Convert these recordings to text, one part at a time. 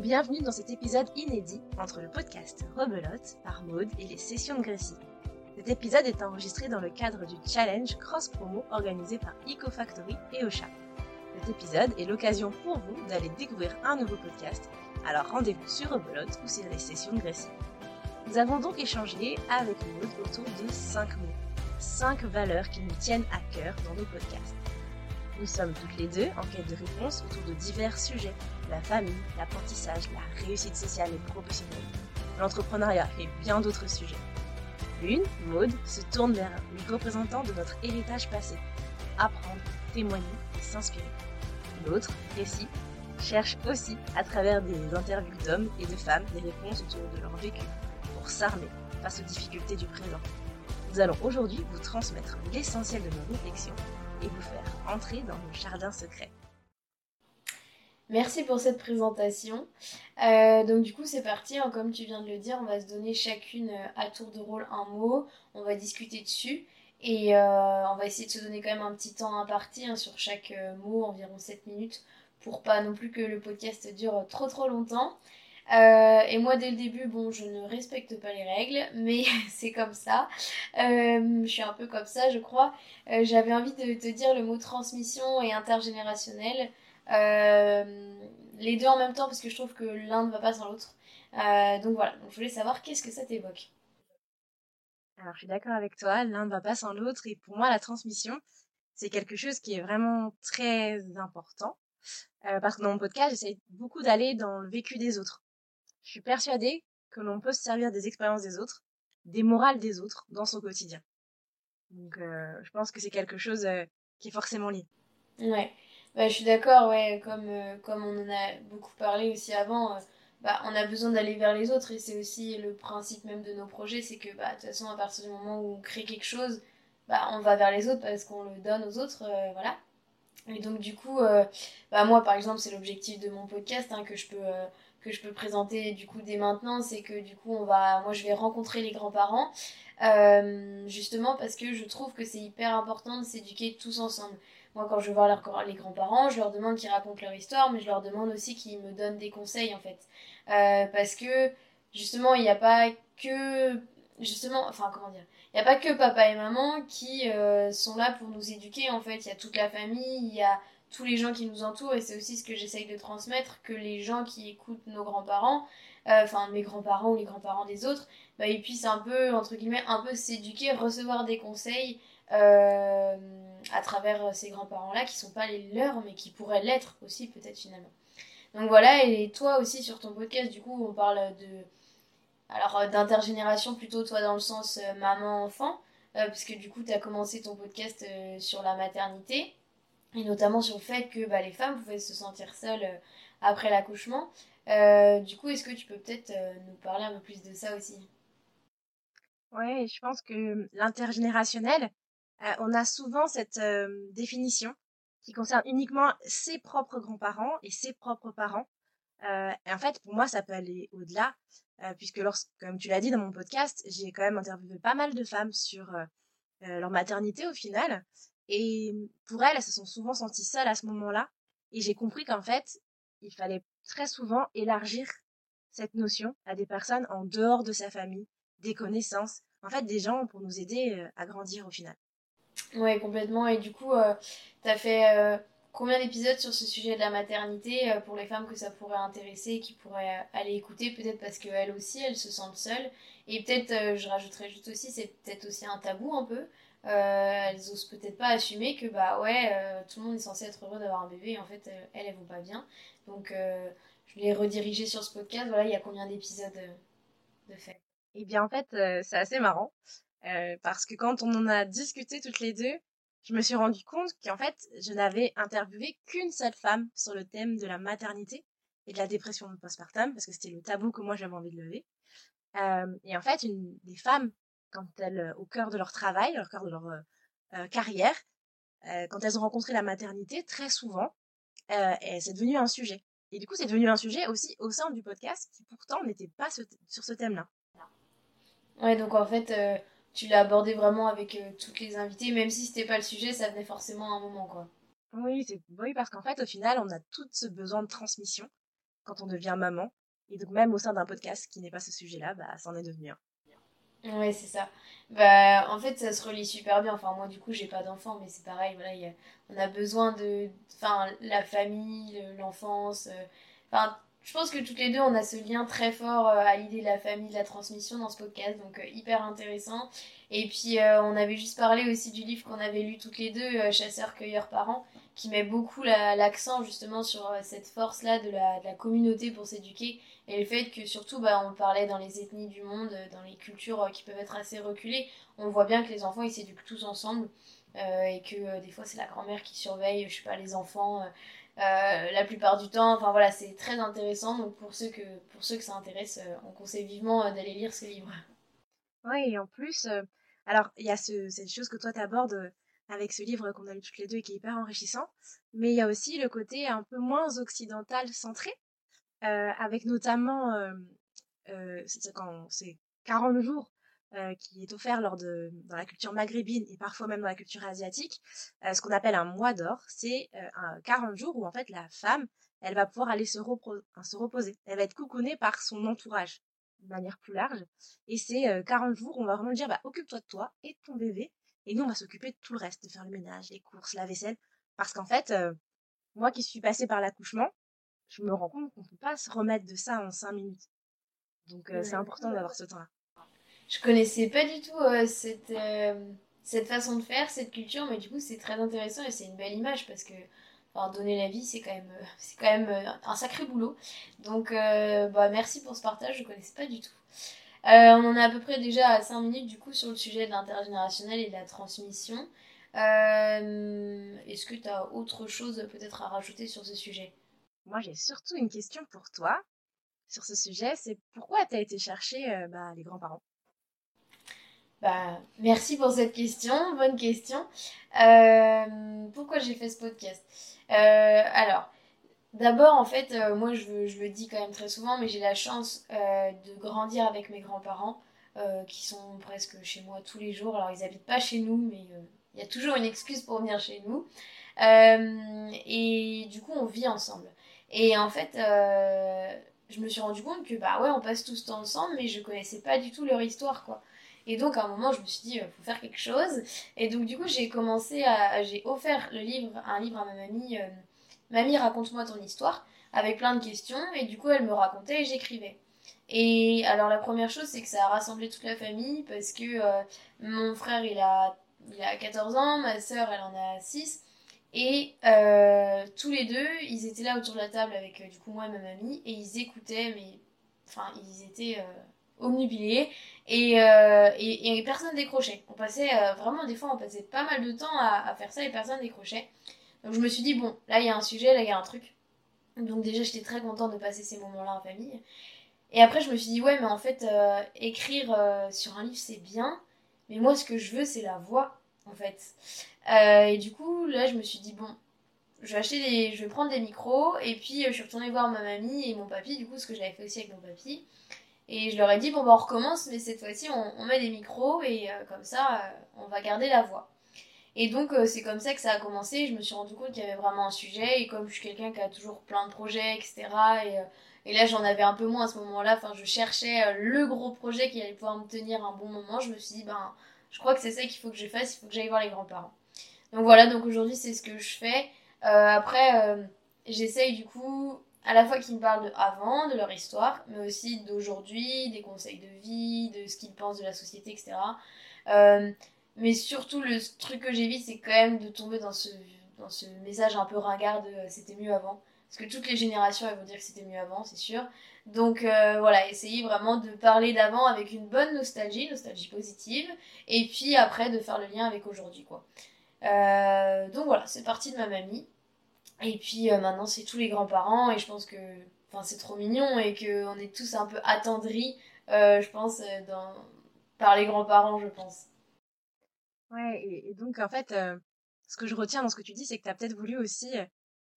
Bienvenue dans cet épisode inédit entre le podcast Rebelote par Maude et les sessions de Grécie. Cet épisode est enregistré dans le cadre du challenge Cross Promo organisé par EcoFactory et Ocha. Cet épisode est l'occasion pour vous d'aller découvrir un nouveau podcast, alors rendez-vous sur Rebelote ou sur les sessions de Grécie. Nous avons donc échangé avec Maude autour de 5 mots, 5 valeurs qui nous tiennent à cœur dans nos podcasts. Nous sommes toutes les deux en quête de réponses autour de divers sujets, la famille, l'apprentissage, la réussite sociale et professionnelle, l'entrepreneuriat et bien d'autres sujets. L'une, Maude, se tourne vers les représentants de notre héritage passé, apprendre, témoigner et s'inspirer. L'autre, Récit, cherche aussi, à travers des interviews d'hommes et de femmes, des réponses autour de leur vécu, pour s'armer face aux difficultés du présent. Nous allons aujourd'hui vous transmettre l'essentiel de nos réflexions et vous faire entrer dans nos jardins secrets. Merci pour cette présentation. Euh, donc du coup c'est parti, hein. comme tu viens de le dire, on va se donner chacune euh, à tour de rôle un mot, on va discuter dessus et euh, on va essayer de se donner quand même un petit temps imparti hein, sur chaque mot, environ 7 minutes, pour pas non plus que le podcast dure trop trop longtemps. Euh, et moi, dès le début, bon, je ne respecte pas les règles, mais c'est comme ça. Euh, je suis un peu comme ça, je crois. Euh, j'avais envie de te dire le mot transmission et intergénérationnel. les deux en même temps, parce que je trouve que l'un ne va pas sans l'autre. donc voilà, je voulais savoir qu'est-ce que ça t'évoque. Alors, je suis d'accord avec toi, l'un ne va pas sans l'autre. Et pour moi, la transmission, c'est quelque chose qui est vraiment très important. parce que dans mon podcast, j'essaie beaucoup d'aller dans le vécu des autres. Je suis persuadée que l'on peut se servir des expériences des autres, des morales des autres dans son quotidien. Donc euh, je pense que c'est quelque chose euh, qui est forcément lié. Ouais, bah, je suis d'accord, ouais, comme, euh, comme on en a beaucoup parlé aussi avant, bah, on a besoin d'aller vers les autres et c'est aussi le principe même de nos projets, c'est que bah, de toute façon à partir du moment où on crée quelque chose, bah, on va vers les autres parce qu'on le donne aux autres, voilà. Et donc du coup, bah, moi par exemple c'est l'objectif de mon podcast hein, que je peux que je peux présenter du coup dès maintenant, c'est que du coup on va, moi je vais rencontrer les grands-parents, euh, justement parce que je trouve que c'est hyper important de s'éduquer tous ensemble. Moi quand je vais voir les grands-parents, je leur demande qu'ils racontent leur histoire, mais je leur demande aussi qu'ils me donnent des conseils en fait, euh, parce que justement il n'y a pas que justement, enfin comment dire, il n'y a pas que papa et maman qui euh, sont là pour nous éduquer en fait, il y a toute la famille, il y a tous les gens qui nous entourent et c'est aussi ce que j'essaye de transmettre que les gens qui écoutent nos grands-parents euh, enfin mes grands-parents ou les grands-parents des autres bah, ils puissent un peu entre guillemets un peu s'éduquer recevoir des conseils euh, à travers ces grands-parents là qui sont pas les leurs mais qui pourraient l'être aussi peut-être finalement. Donc voilà et toi aussi sur ton podcast du coup on parle de alors euh, d'intergénération plutôt toi dans le sens maman enfant parce que du coup tu as commencé ton podcast sur la maternité et notamment sur le fait que bah, les femmes pouvaient se sentir seules euh, après l'accouchement. Euh, du coup, est-ce que tu peux peut-être euh, nous parler un peu plus de ça aussi? Oui, je pense que l'intergénérationnel, on a souvent cette définition qui concerne uniquement ses propres grands-parents et ses propres parents. et en fait, pour moi, ça peut aller au-delà, puisque lorsque, comme tu l'as dit dans mon podcast, j'ai quand même interviewé pas mal de femmes sur leur maternité au final. Et pour elles, elles se sont souvent senties seules à ce moment-là. Et j'ai compris qu'en fait, il fallait très souvent élargir cette notion à des personnes en dehors de sa famille, des connaissances, en fait des gens pour nous aider euh, à grandir au final. Ouais, complètement. Et du coup, euh, tu as fait euh, combien d'épisodes sur ce sujet de la maternité pour les femmes que ça pourrait intéresser et qui pourraient aller écouter, peut-être parce qu'elles aussi, elles se sentent seules. Et peut-être, je rajouterais juste aussi, c'est peut-être aussi un tabou un peu. Euh, elles osent peut-être pas assumer que bah ouais, euh, tout le monde est censé être heureux d'avoir un bébé et en fait euh, elles, elles vont pas bien. Donc je l'ai redirigé sur ce podcast. Voilà, il y a combien d'épisodes de fait? Eh bien en fait c'est assez marrant parce que quand on en a discuté toutes les deux, je me suis rendu compte qu'en fait je n'avais interviewé qu'une seule femme sur le thème de la maternité et de la dépression postpartum parce que c'était le tabou que moi j'avais envie de lever. et en fait, une des femmes quand elles, au cœur de leur travail, au cœur de leur euh, euh, carrière, quand elles ont rencontré la maternité, très souvent, c'est devenu un sujet. Et du coup, c'est devenu un sujet aussi au sein du podcast qui pourtant n'était pas sur ce thème-là. Ouais, donc en fait, tu l'as abordé vraiment avec toutes les invités, même si c'était pas le sujet, ça venait forcément à un moment, quoi. Oui, oui parce qu'en fait, au final, on a tout ce besoin de transmission. quand on devient maman. Et donc même au sein d'un podcast qui n'est pas ce sujet-là, bah, ça en est devenu un. Ouais, c'est ça. Bah, en fait, ça se relie super bien. Enfin, moi, du coup, j'ai pas d'enfant, mais c'est pareil. Voilà, on a besoin de. Enfin, la famille, l'enfance. Euh, je pense que toutes les deux, on a ce lien très fort euh, à l'idée de la famille, de la transmission dans ce podcast. Donc, euh, hyper intéressant. Et puis, on avait juste parlé aussi du livre qu'on avait lu toutes les deux, Chasseurs-cueilleurs parents, qui met beaucoup l'accent justement sur cette force-là de la communauté pour s'éduquer et le fait que surtout, bah, on parlait dans les ethnies du monde, dans les cultures euh, qui peuvent être assez reculées, on voit bien que les enfants, ils s'éduquent tous ensemble. Euh, et que euh, des fois, c'est la grand-mère qui surveille, je sais pas, les enfants. la plupart du temps, enfin voilà, c'est très intéressant. Donc pour ceux que, pour ceux que ça intéresse, on conseille vivement d'aller lire ce livre. Ouais, et en plus, alors il y a ce, cette chose que toi t'abordes avec ce livre qu'on a lu toutes les deux et qui est hyper enrichissant, mais il y a aussi le côté un peu moins occidental centré, euh, avec notamment euh, euh, c'est 40 jours qui est offert lors de dans la culture maghrébine et parfois même dans la culture asiatique, ce qu'on appelle un mois d'or. C'est un 40 jours où en fait la femme, elle va pouvoir aller se, se reposer. Elle va être coucounée par son entourage de manière plus large. Et c'est 40 jours où on va vraiment dire, bah, occupe-toi de toi et de ton bébé. Et nous, on va s'occuper de tout le reste, de faire le ménage, les courses, la vaisselle. Parce qu'en fait, moi qui suis passée par l'accouchement, je me rends compte qu'on ne peut pas se remettre de ça en cinq minutes. Donc euh, c'est important d'avoir ce temps-là. Je connaissais pas du tout euh, cette, euh, cette façon de faire, cette culture, mais du coup c'est très intéressant et c'est une belle image parce que donner la vie c'est quand même, c'est quand même un sacré boulot. Donc bah, merci pour ce partage, je connaissais pas du tout. on en est à peu près déjà à 5 minutes du coup sur le sujet de l'intergénérationnel et de la transmission. Est-ce que tu as autre chose peut-être à rajouter sur ce sujet? Moi, j'ai surtout une question pour toi sur ce sujet. C'est pourquoi tu as été chercher euh, bah, les grands-parents? Bah, merci pour cette question, bonne question. Euh, pourquoi j'ai fait ce podcast? Euh, Alors, d'abord, en fait, moi, je, je, le dis quand même très souvent, mais j'ai la chance de grandir avec mes grands-parents, qui sont presque chez moi tous les jours. Alors, ils habitent pas chez nous, mais il y a toujours une excuse pour venir chez nous. et du coup, on vit ensemble. Et en fait, euh, je me suis rendu compte que bah ouais, on passe tout ce temps ensemble, mais je connaissais pas du tout leur histoire, quoi. Et donc à un moment, je me suis dit, euh, faut faire quelque chose. Et donc du coup, j'ai commencé à, j'ai offert le livre, un livre à ma mamie. Euh, mamie, raconte-moi ton histoire, avec plein de questions. Et du coup, elle me racontait et j'écrivais. Et alors la première chose, c'est que ça a rassemblé toute la famille parce que mon frère, il a, il a 14 ans, ma soeur, elle en a 6. Et euh, tous les deux, ils étaient là autour de la table avec euh, du coup moi et ma mamie et ils écoutaient, mais enfin ils étaient euh, omnubilés et, euh, et, et, personne décrochait. On passait vraiment des fois on passait pas mal de temps à, faire ça et personne décrochait. Donc je me suis dit bon là il y a un sujet, là il y a un truc. Donc déjà j'étais très contente de passer ces moments-là en famille. Et après je me suis dit ouais mais en fait écrire sur un livre c'est bien, mais moi ce que je veux c'est la voix en fait. Euh, et du coup, là, je me suis dit, bon, je vais acheter des, je vais prendre des micros, et puis euh, je suis retournée voir ma mamie et mon papy, du coup, ce que j'avais fait aussi avec mon papy. Et je leur ai dit, bon, bah, on recommence, mais cette fois-ci, on, met des micros, et euh, comme ça, on va garder la voix. Et donc, c'est comme ça que ça a commencé. Je me suis rendu compte qu'il y avait vraiment un sujet, et comme je suis quelqu'un qui a toujours plein de projets, etc., et, et là, j'en avais un peu moins à ce moment-là, enfin, je cherchais le gros projet qui allait pouvoir me tenir un bon moment, je me suis dit, ben, je crois que c'est ça qu'il faut que je fasse, il faut que j'aille voir les grands-parents. Donc voilà, donc aujourd'hui c'est ce que je fais. Euh, après, euh, j'essaye du coup à la fois qu'ils me parlent de avant, de leur histoire, mais aussi d'aujourd'hui, des conseils de vie, de ce qu'ils pensent de la société, etc. Euh, mais surtout, le truc que j'évite, c'est quand même de tomber dans ce, dans ce message un peu ringard de c'était mieux avant. Parce que toutes les générations, elles vont dire que c'était mieux avant, c'est sûr. Donc voilà, essayer vraiment de parler d'avant avec une bonne nostalgie, nostalgie positive, et puis après de faire le lien avec aujourd'hui, quoi. Euh, donc voilà, c'est parti de ma mamie. Et puis euh, maintenant, c'est tous les grands-parents. Et je pense que c'est trop mignon et qu'on est tous un peu attendris, euh, je pense, dans... par les grands-parents, je pense. Ouais, et, donc en fait, ce que je retiens dans ce que tu dis, c'est que tu as peut-être voulu aussi,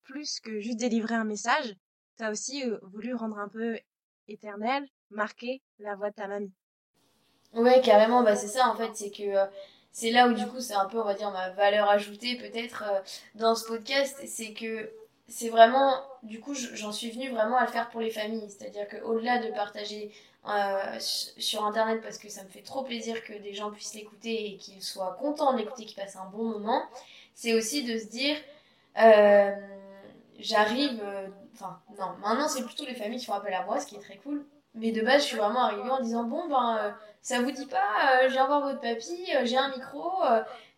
plus que juste délivrer un message, tu as aussi voulu rendre un peu éternel, marquer la voix de ta mamie. Ouais, carrément, bah c'est ça en fait, c'est que c'est là où du coup c'est un peu on va dire ma valeur ajoutée peut-être euh, dans ce podcast c'est que c'est vraiment, du coup, j'en suis venue vraiment à le faire pour les familles. C'est-à-dire qu'au-delà de partager euh, sur Internet, parce que ça me fait trop plaisir que des gens puissent l'écouter et qu'ils soient contents de l'écouter, qu'ils passent un bon moment, c'est aussi de se dire, euh, j'arrive, enfin, non, maintenant c'est plutôt les familles qui font appel à moi, ce qui est très cool. Mais de base, je suis vraiment arrivée en disant, bon, ben, ça vous dit pas, je viens voir votre papy, j'ai un micro,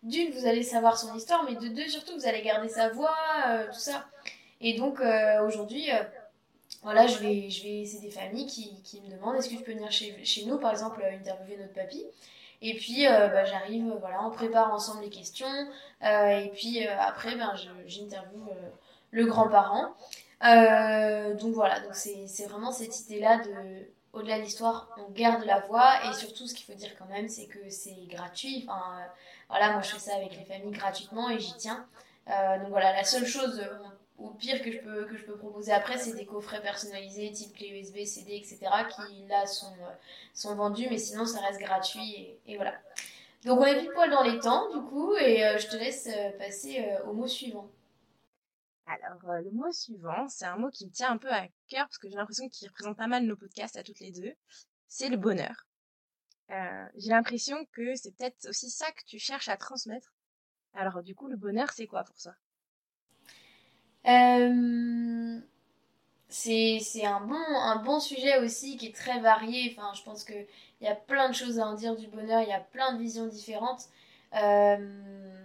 d'une, vous allez savoir son histoire, mais de deux, surtout, vous allez garder sa voix, tout ça. Et donc euh, aujourd'hui, euh, voilà, je vais, je vais, c'est des familles qui, qui me demandent est-ce que je peux venir chez, chez nous, par exemple, interviewer notre papy? Et puis, euh, bah, j'arrive, voilà, on prépare ensemble les questions. et puis après, ben, j'interviewe le grand-parent. donc voilà, donc c'est vraiment cette idée-là de, au-delà de l'histoire, on garde la voix. Et surtout, ce qu'il faut dire quand même, c'est que c'est gratuit. Enfin, voilà, moi je fais ça avec les familles gratuitement et j'y tiens. donc voilà, la seule chose, au pire que je peux, proposer après, c'est des coffrets personnalisés type clé USB, CD, etc. qui là sont, euh, vendus, mais sinon ça reste gratuit et, voilà. Donc on est pile poil dans les temps du coup et euh, je te laisse euh, passer au mot suivant. Alors le mot suivant, c'est un mot qui me tient un peu à cœur parce que j'ai l'impression qu'il représente pas mal nos podcasts à toutes les deux. C'est le bonheur. j'ai l'impression que c'est peut-être aussi ça que tu cherches à transmettre. Alors du coup, le bonheur, c'est quoi pour ça euh, c'est un bon, sujet aussi qui est très varié. Enfin, je pense qu'il y a plein de choses à en dire du bonheur, il y a plein de visions différentes. Euh,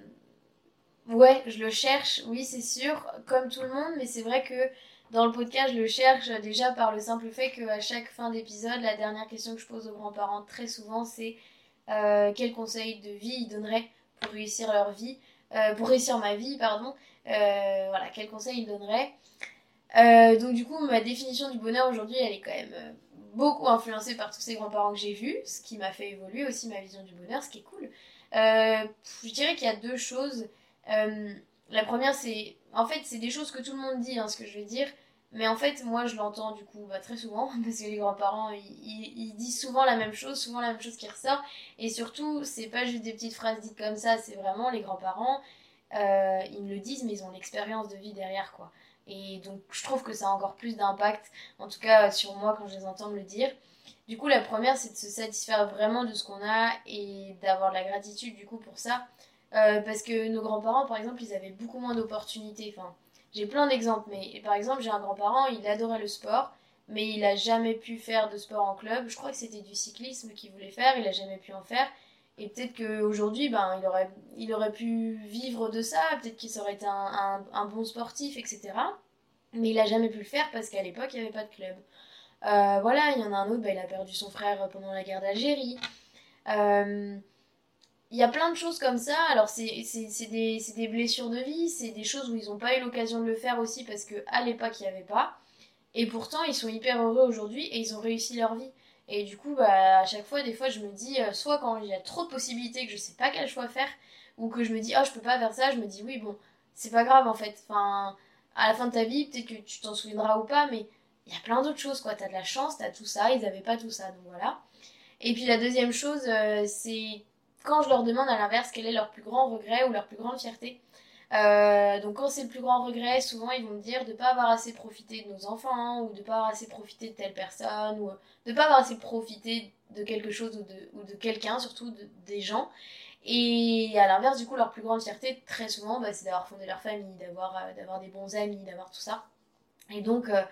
ouais, je le cherche, oui, c'est sûr, comme tout le monde, mais c'est vrai que dans le podcast, je le cherche déjà par le simple fait qu'à chaque fin d'épisode, la dernière question que je pose aux grands-parents très souvent, c'est euh, quel conseil de vie ils donneraient pour réussir leur vie, pour réussir ma vie, pardon. Euh, voilà, quel conseil il donnerait euh, Donc du coup, ma définition du bonheur aujourd'hui, elle est quand même euh, beaucoup influencée par tous ces grands-parents que j'ai vus, ce qui m'a fait évoluer aussi ma vision du bonheur, ce qui est cool. je dirais qu'il y a deux choses. La première, c'est... En fait, c'est des choses que tout le monde dit, hein, ce que je vais dire. Mais en fait, moi, je l'entends du coup bah, très souvent, parce que les grands-parents, ils, ils, disent souvent la même chose, souvent la même chose qui ressort. Et surtout, c'est pas juste des petites phrases dites comme ça, c'est vraiment les grands-parents, euh, ils me le disent, mais ils ont l'expérience de vie derrière, quoi. Et donc, je trouve que ça a encore plus d'impact, en tout cas sur moi, quand je les entends me le dire. Du coup, la première, c'est de se satisfaire vraiment de ce qu'on a et d'avoir de la gratitude, du coup, pour ça. Euh, parce que nos grands-parents, par exemple, ils avaient beaucoup moins d'opportunités. Enfin, j'ai plein d'exemples, mais par exemple, j'ai un grand-parent, il adorait le sport, mais il a jamais pu faire de sport en club. Je crois que c'était du cyclisme qu'il voulait faire, il a jamais pu en faire. Et peut-être qu'aujourd'hui, ben, il, aurait, il aurait pu vivre de ça, peut-être qu'il aurait été un, bon sportif, etc. Mais il n'a jamais pu le faire parce qu'à l'époque, il n'y avait pas de club. Euh, voilà, il y en a un autre, ben, il a perdu son frère pendant la guerre d'Algérie. Euh, il y a plein de choses comme ça. Alors, c'est des, blessures de vie, c'est des choses où ils n'ont pas eu l'occasion de le faire aussi parce qu'à l'époque, il n'y avait pas. Et pourtant, ils sont hyper heureux aujourd'hui et ils ont réussi leur vie. Et du coup, bah, à chaque fois, des fois, je me dis, euh, soit quand il y a trop de possibilités que je sais pas quel choix faire, ou que je me dis, oh, je peux pas faire ça, je me dis, oui, bon, c'est pas grave en fait. Enfin, à la fin de ta vie, peut-être que tu t'en souviendras ou pas, mais il y a plein d'autres choses, quoi. T'as de la chance, t'as tout ça, ils avaient pas tout ça, donc voilà. Et puis la deuxième chose, euh, c'est quand je leur demande à l'inverse quel est leur plus grand regret ou leur plus grande fierté. Euh, donc quand c'est le plus grand regret, souvent ils vont me dire de ne pas avoir assez profité de nos enfants ou de ne pas avoir assez profité de telle personne ou de ne pas avoir assez profité de quelque chose ou de, ou quelqu'un, surtout des gens. Et à l'inverse, du coup, leur plus grande fierté, très souvent, bah, c'est d'avoir fondé leur famille, d'avoir euh, d'avoir des bons amis, d'avoir tout ça. Et donc, euh,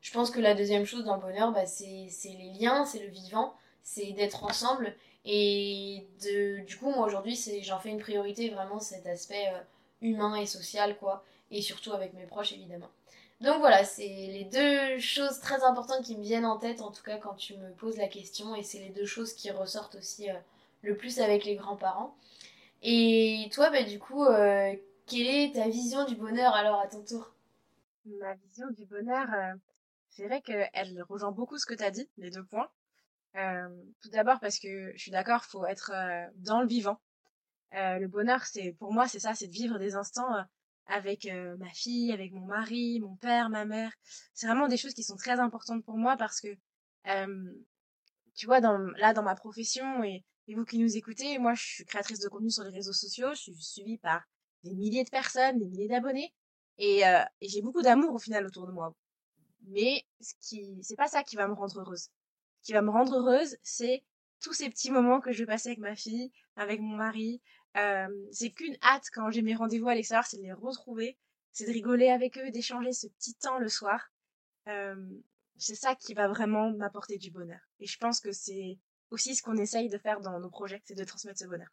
je pense que la deuxième chose dans le bonheur, bah, c'est les liens, c'est le vivant, c'est d'être ensemble. Et de, du coup, moi aujourd'hui, j'en fais une priorité, vraiment cet aspect humain et social, quoi. Et surtout avec mes proches, évidemment. Donc voilà, c'est les deux choses très importantes qui me viennent en tête, en tout cas quand tu me poses la question, et c'est les deux choses qui ressortent aussi euh, le plus avec les grands-parents. Et toi, bah, du coup, euh, quelle est ta vision du bonheur alors à ton tour? Ma vision du bonheur, euh, c'est vrai qu'elle rejoint beaucoup ce que tu as dit, les deux points. Tout d'abord parce que je suis d'accord, faut être dans le vivant. le bonheur, c'est pour moi, c'est ça, c'est de vivre des instants avec euh, ma fille, avec mon mari, mon père, ma mère. C'est vraiment des choses qui sont très importantes pour moi parce que, tu vois, dans, là, dans ma profession et, vous qui nous écoutez, moi, je suis créatrice de contenu sur les réseaux sociaux, je suis suivie par des milliers de personnes, des milliers d'abonnés. Et, euh, et j'ai beaucoup d'amour au final autour de moi. Mais ce qui, c'est pas ça qui va me rendre heureuse. Qui va me rendre heureuse, c'est tous ces petits moments que je vais passer avec ma fille, avec mon mari. C'est qu'une hâte quand j'ai mes rendez-vous à l'extérieur, c'est de les retrouver, c'est de rigoler avec eux, d'échanger ce petit temps le soir. C'est ça qui va vraiment m'apporter du bonheur. Et je pense que c'est aussi ce qu'on essaye de faire dans nos projets, c'est de transmettre ce bonheur.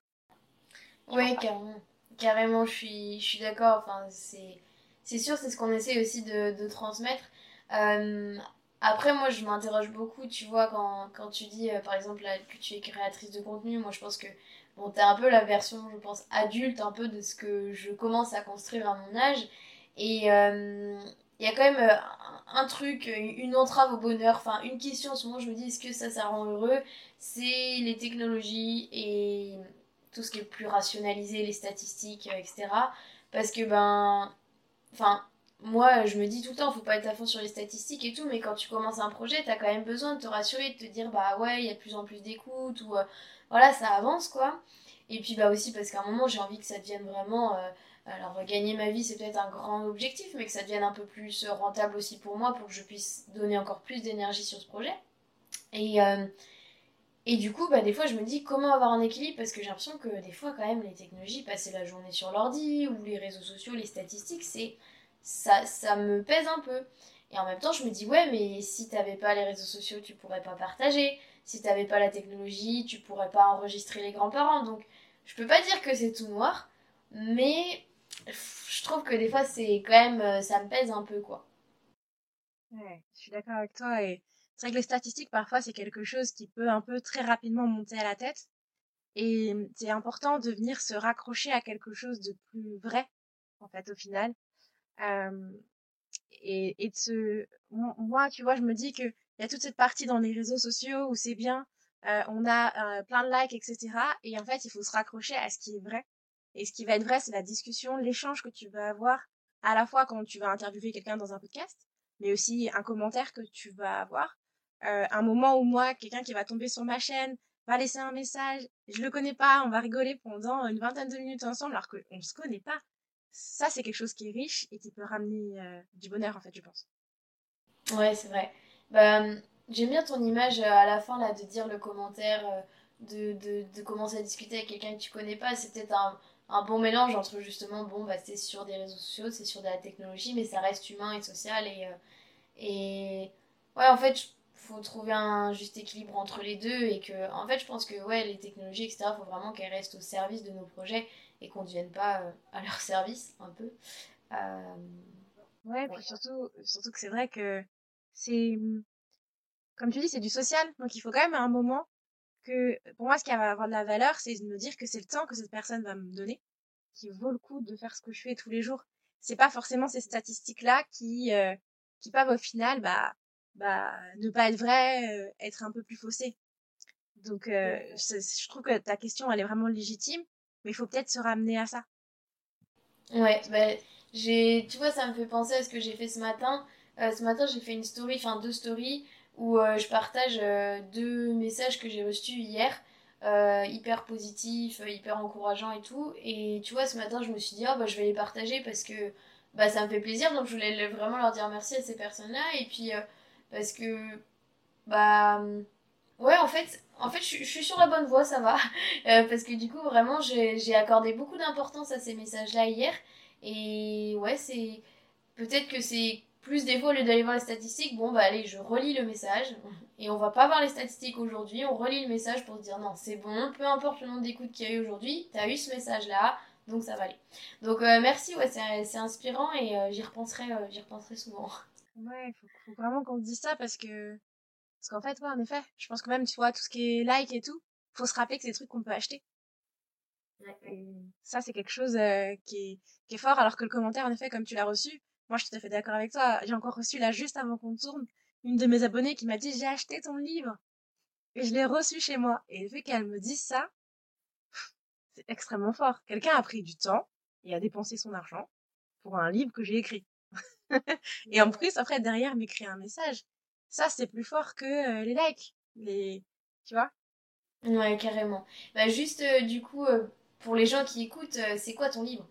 Oui, carrément. Carrément, je suis, je suis d'accord. Enfin, c'est, sûr, c'est ce qu'on essaye aussi de, transmettre. Après, moi, je m'interroge beaucoup, tu vois, quand, quand tu dis, euh, par exemple, que tu es créatrice de contenu, moi, je pense que, bon, t'es un peu la version, je pense, adulte, un peu de ce que je commence à construire à mon âge. Et euh, il y a quand même un, truc, une entrave au bonheur, enfin, une question en ce moment, je me dis, est-ce que ça, ça rend heureux? C'est les technologies et tout ce qui est plus rationalisé, les statistiques, etc. Parce que, ben, enfin, moi, je me dis tout le temps, faut pas être à fond sur les statistiques et tout, mais quand tu commences un projet, t'as quand même besoin de te rassurer, de te dire, bah ouais, il y a de plus en plus d'écoute, ou euh, voilà, ça avance, quoi. Et puis, bah aussi, parce qu'à un moment, j'ai envie que ça devienne vraiment. Euh, alors, gagner ma vie, c'est peut-être un grand objectif, mais que ça devienne un peu plus rentable aussi pour moi, pour que je puisse donner encore plus d'énergie sur ce projet. Et. Euh, et du coup, bah, des fois, je me dis comment avoir un équilibre? Parce que j'ai l'impression que des fois, quand même, les technologies, passer la journée sur l'ordi ou les réseaux sociaux, les statistiques, c'est ça, ça me pèse un peu. Et en même temps, je me dis, ouais, mais si t'avais pas les réseaux sociaux, tu pourrais pas partager. Si t'avais pas la technologie, tu pourrais pas enregistrer les grands-parents. Donc, je peux pas dire que c'est tout noir, mais je trouve que des fois, c'est quand même, euh, ça me pèse un peu, quoi. Ouais, je suis d'accord avec toi. Et c'est vrai que les statistiques, parfois, c'est quelque chose qui peut un peu très rapidement monter à la tête. Et c'est important de venir se raccrocher à quelque chose de plus vrai, en fait, au final. Et, et de se... Moi, tu vois, je me dis que il y a toute cette partie dans les réseaux sociaux où c'est bien, euh, on a plein de likes, etc. Et en fait, il faut se raccrocher à ce qui est vrai. Et ce qui va être vrai, c'est la discussion, l'échange que tu vas avoir à la fois quand tu vas interviewer quelqu'un dans un podcast, mais aussi un commentaire que tu vas avoir. Euh, un moment où moi, quelqu'un qui va tomber sur ma chaîne va laisser un message, je le connais pas, on va rigoler pendant une vingtaine de minutes ensemble alors qu'on se connaît pas ça, c'est quelque chose qui est riche et qui peut ramener euh, du bonheur, en fait, je pense. Ouais, c'est vrai. Bah, j'aime bien ton image euh, à la fin, là, de dire le commentaire, euh, de, de, de, commencer à discuter avec quelqu'un que tu connais pas. C'est peut-être un, un, bon mélange entre, justement, bon, bah, c'est sur des réseaux sociaux, c'est sur de la technologie, mais ça reste humain et social. Et, et ouais, en fait, faut trouver un juste équilibre entre les deux et que, en fait, je pense que, ouais, les technologies, etc., faut vraiment qu'elles restent au service de nos projets et qu'on ne devienne pas euh, à leur service un peu. Euh... Ouais, puis surtout, surtout que c'est vrai que c'est, comme tu dis, c'est du social, donc il faut quand même à un moment que, pour moi, ce qui va avoir de la valeur, c'est de me dire que c'est le temps que cette personne va me donner, qui vaut le coup de faire ce que je fais tous les jours. C'est pas forcément ces statistiques-là qui, euh, qui peuvent au final, bah, bah, ne pas être vraies, euh, être un peu plus faussées. Donc, euh, je trouve que ta question, elle est vraiment légitime. Mais il faut peut-être se ramener à ça. Ouais, bah, j'ai, tu vois, ça me fait penser à ce que j'ai fait ce matin. Euh, ce matin, j'ai fait une story, enfin deux stories, où euh, je partage euh, deux messages que j'ai reçus hier, hyper positifs, hyper encourageants et tout. Et tu vois, ce matin, je me suis dit, oh, bah, je vais les partager parce que bah, ça me fait plaisir. Donc, je voulais vraiment leur dire merci à ces personnes-là. Et puis, parce que, bah, ouais, en fait, en fait, je, suis sur la bonne voie, ça va. Euh, parce que du coup, vraiment, j'ai accordé beaucoup d'importance à ces messages-là hier. Et ouais, c'est. Peut-être que c'est plus des fois, au lieu d'aller voir les statistiques, bon, bah allez, je relis le message. Et on va pas voir les statistiques aujourd'hui. On relit le message pour se dire non, c'est bon, peu importe le nombre d'écoutes qu'il y a eu aujourd'hui, t'as eu ce message-là, donc ça va aller. Donc euh, merci, ouais, c'est inspirant et euh, j'y repenserai, j'y repenserai souvent. Ouais, il faut, faut, vraiment qu'on dise ça parce que parce qu'en fait, ouais, en effet, je pense que même, tu vois, tout ce qui est like et tout, faut se rappeler que c'est des trucs qu'on peut acheter. Et ça, c'est quelque chose euh, qui, est, qui est fort, alors que le commentaire, en effet, comme tu l'as reçu, moi, je suis tout à fait d'accord avec toi. J'ai encore reçu, là, juste avant qu'on tourne, une de mes abonnées qui m'a dit, j'ai acheté ton livre. Et je l'ai reçu chez moi. Et le fait qu'elle me dise ça, c'est extrêmement fort. Quelqu'un a pris du temps et a dépensé son argent pour un livre que j'ai écrit. et en plus, après, derrière, m'écrit un message ça c'est plus fort que euh, les likes les tu vois? Ouais carrément bah juste euh, du coup euh, pour les gens qui écoutent c'est quoi ton livre?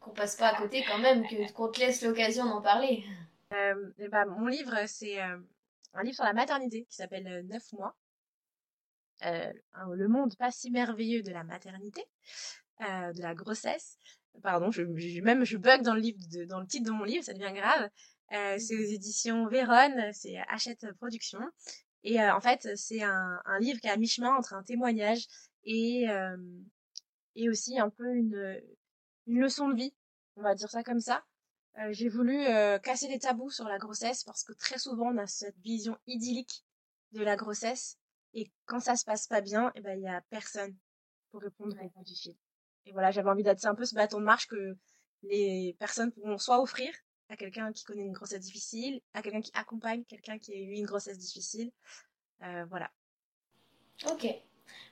Qu'on passe pas à côté quand même, que qu'on te laisse l'occasion d'en parler. Euh, bah, mon livre, c'est euh, un livre sur la maternité qui s'appelle euh, Neuf mois. le monde pas si merveilleux de la maternité, de la grossesse. Pardon, je, même je bug dans le livre, dans le titre de mon livre, ça devient grave. C'est aux éditions Véronne, c'est Hachette Productions. Et en fait, c'est un, un, livre qui est à mi-chemin entre un témoignage et, et aussi un peu une, une leçon de vie, on va dire ça comme ça. Euh, j'ai voulu euh, casser les tabous sur la grossesse parce que très souvent on a cette vision idyllique de la grossesse et quand ça se passe pas bien, eh ben il y a personne pour répondre au bout du fil. Et voilà, j'avais envie d'être un peu ce bâton de marche que les personnes pourront soit offrir à quelqu'un qui connaît une grossesse difficile, à quelqu'un qui accompagne quelqu'un qui a eu une grossesse difficile. Euh, voilà. Ok.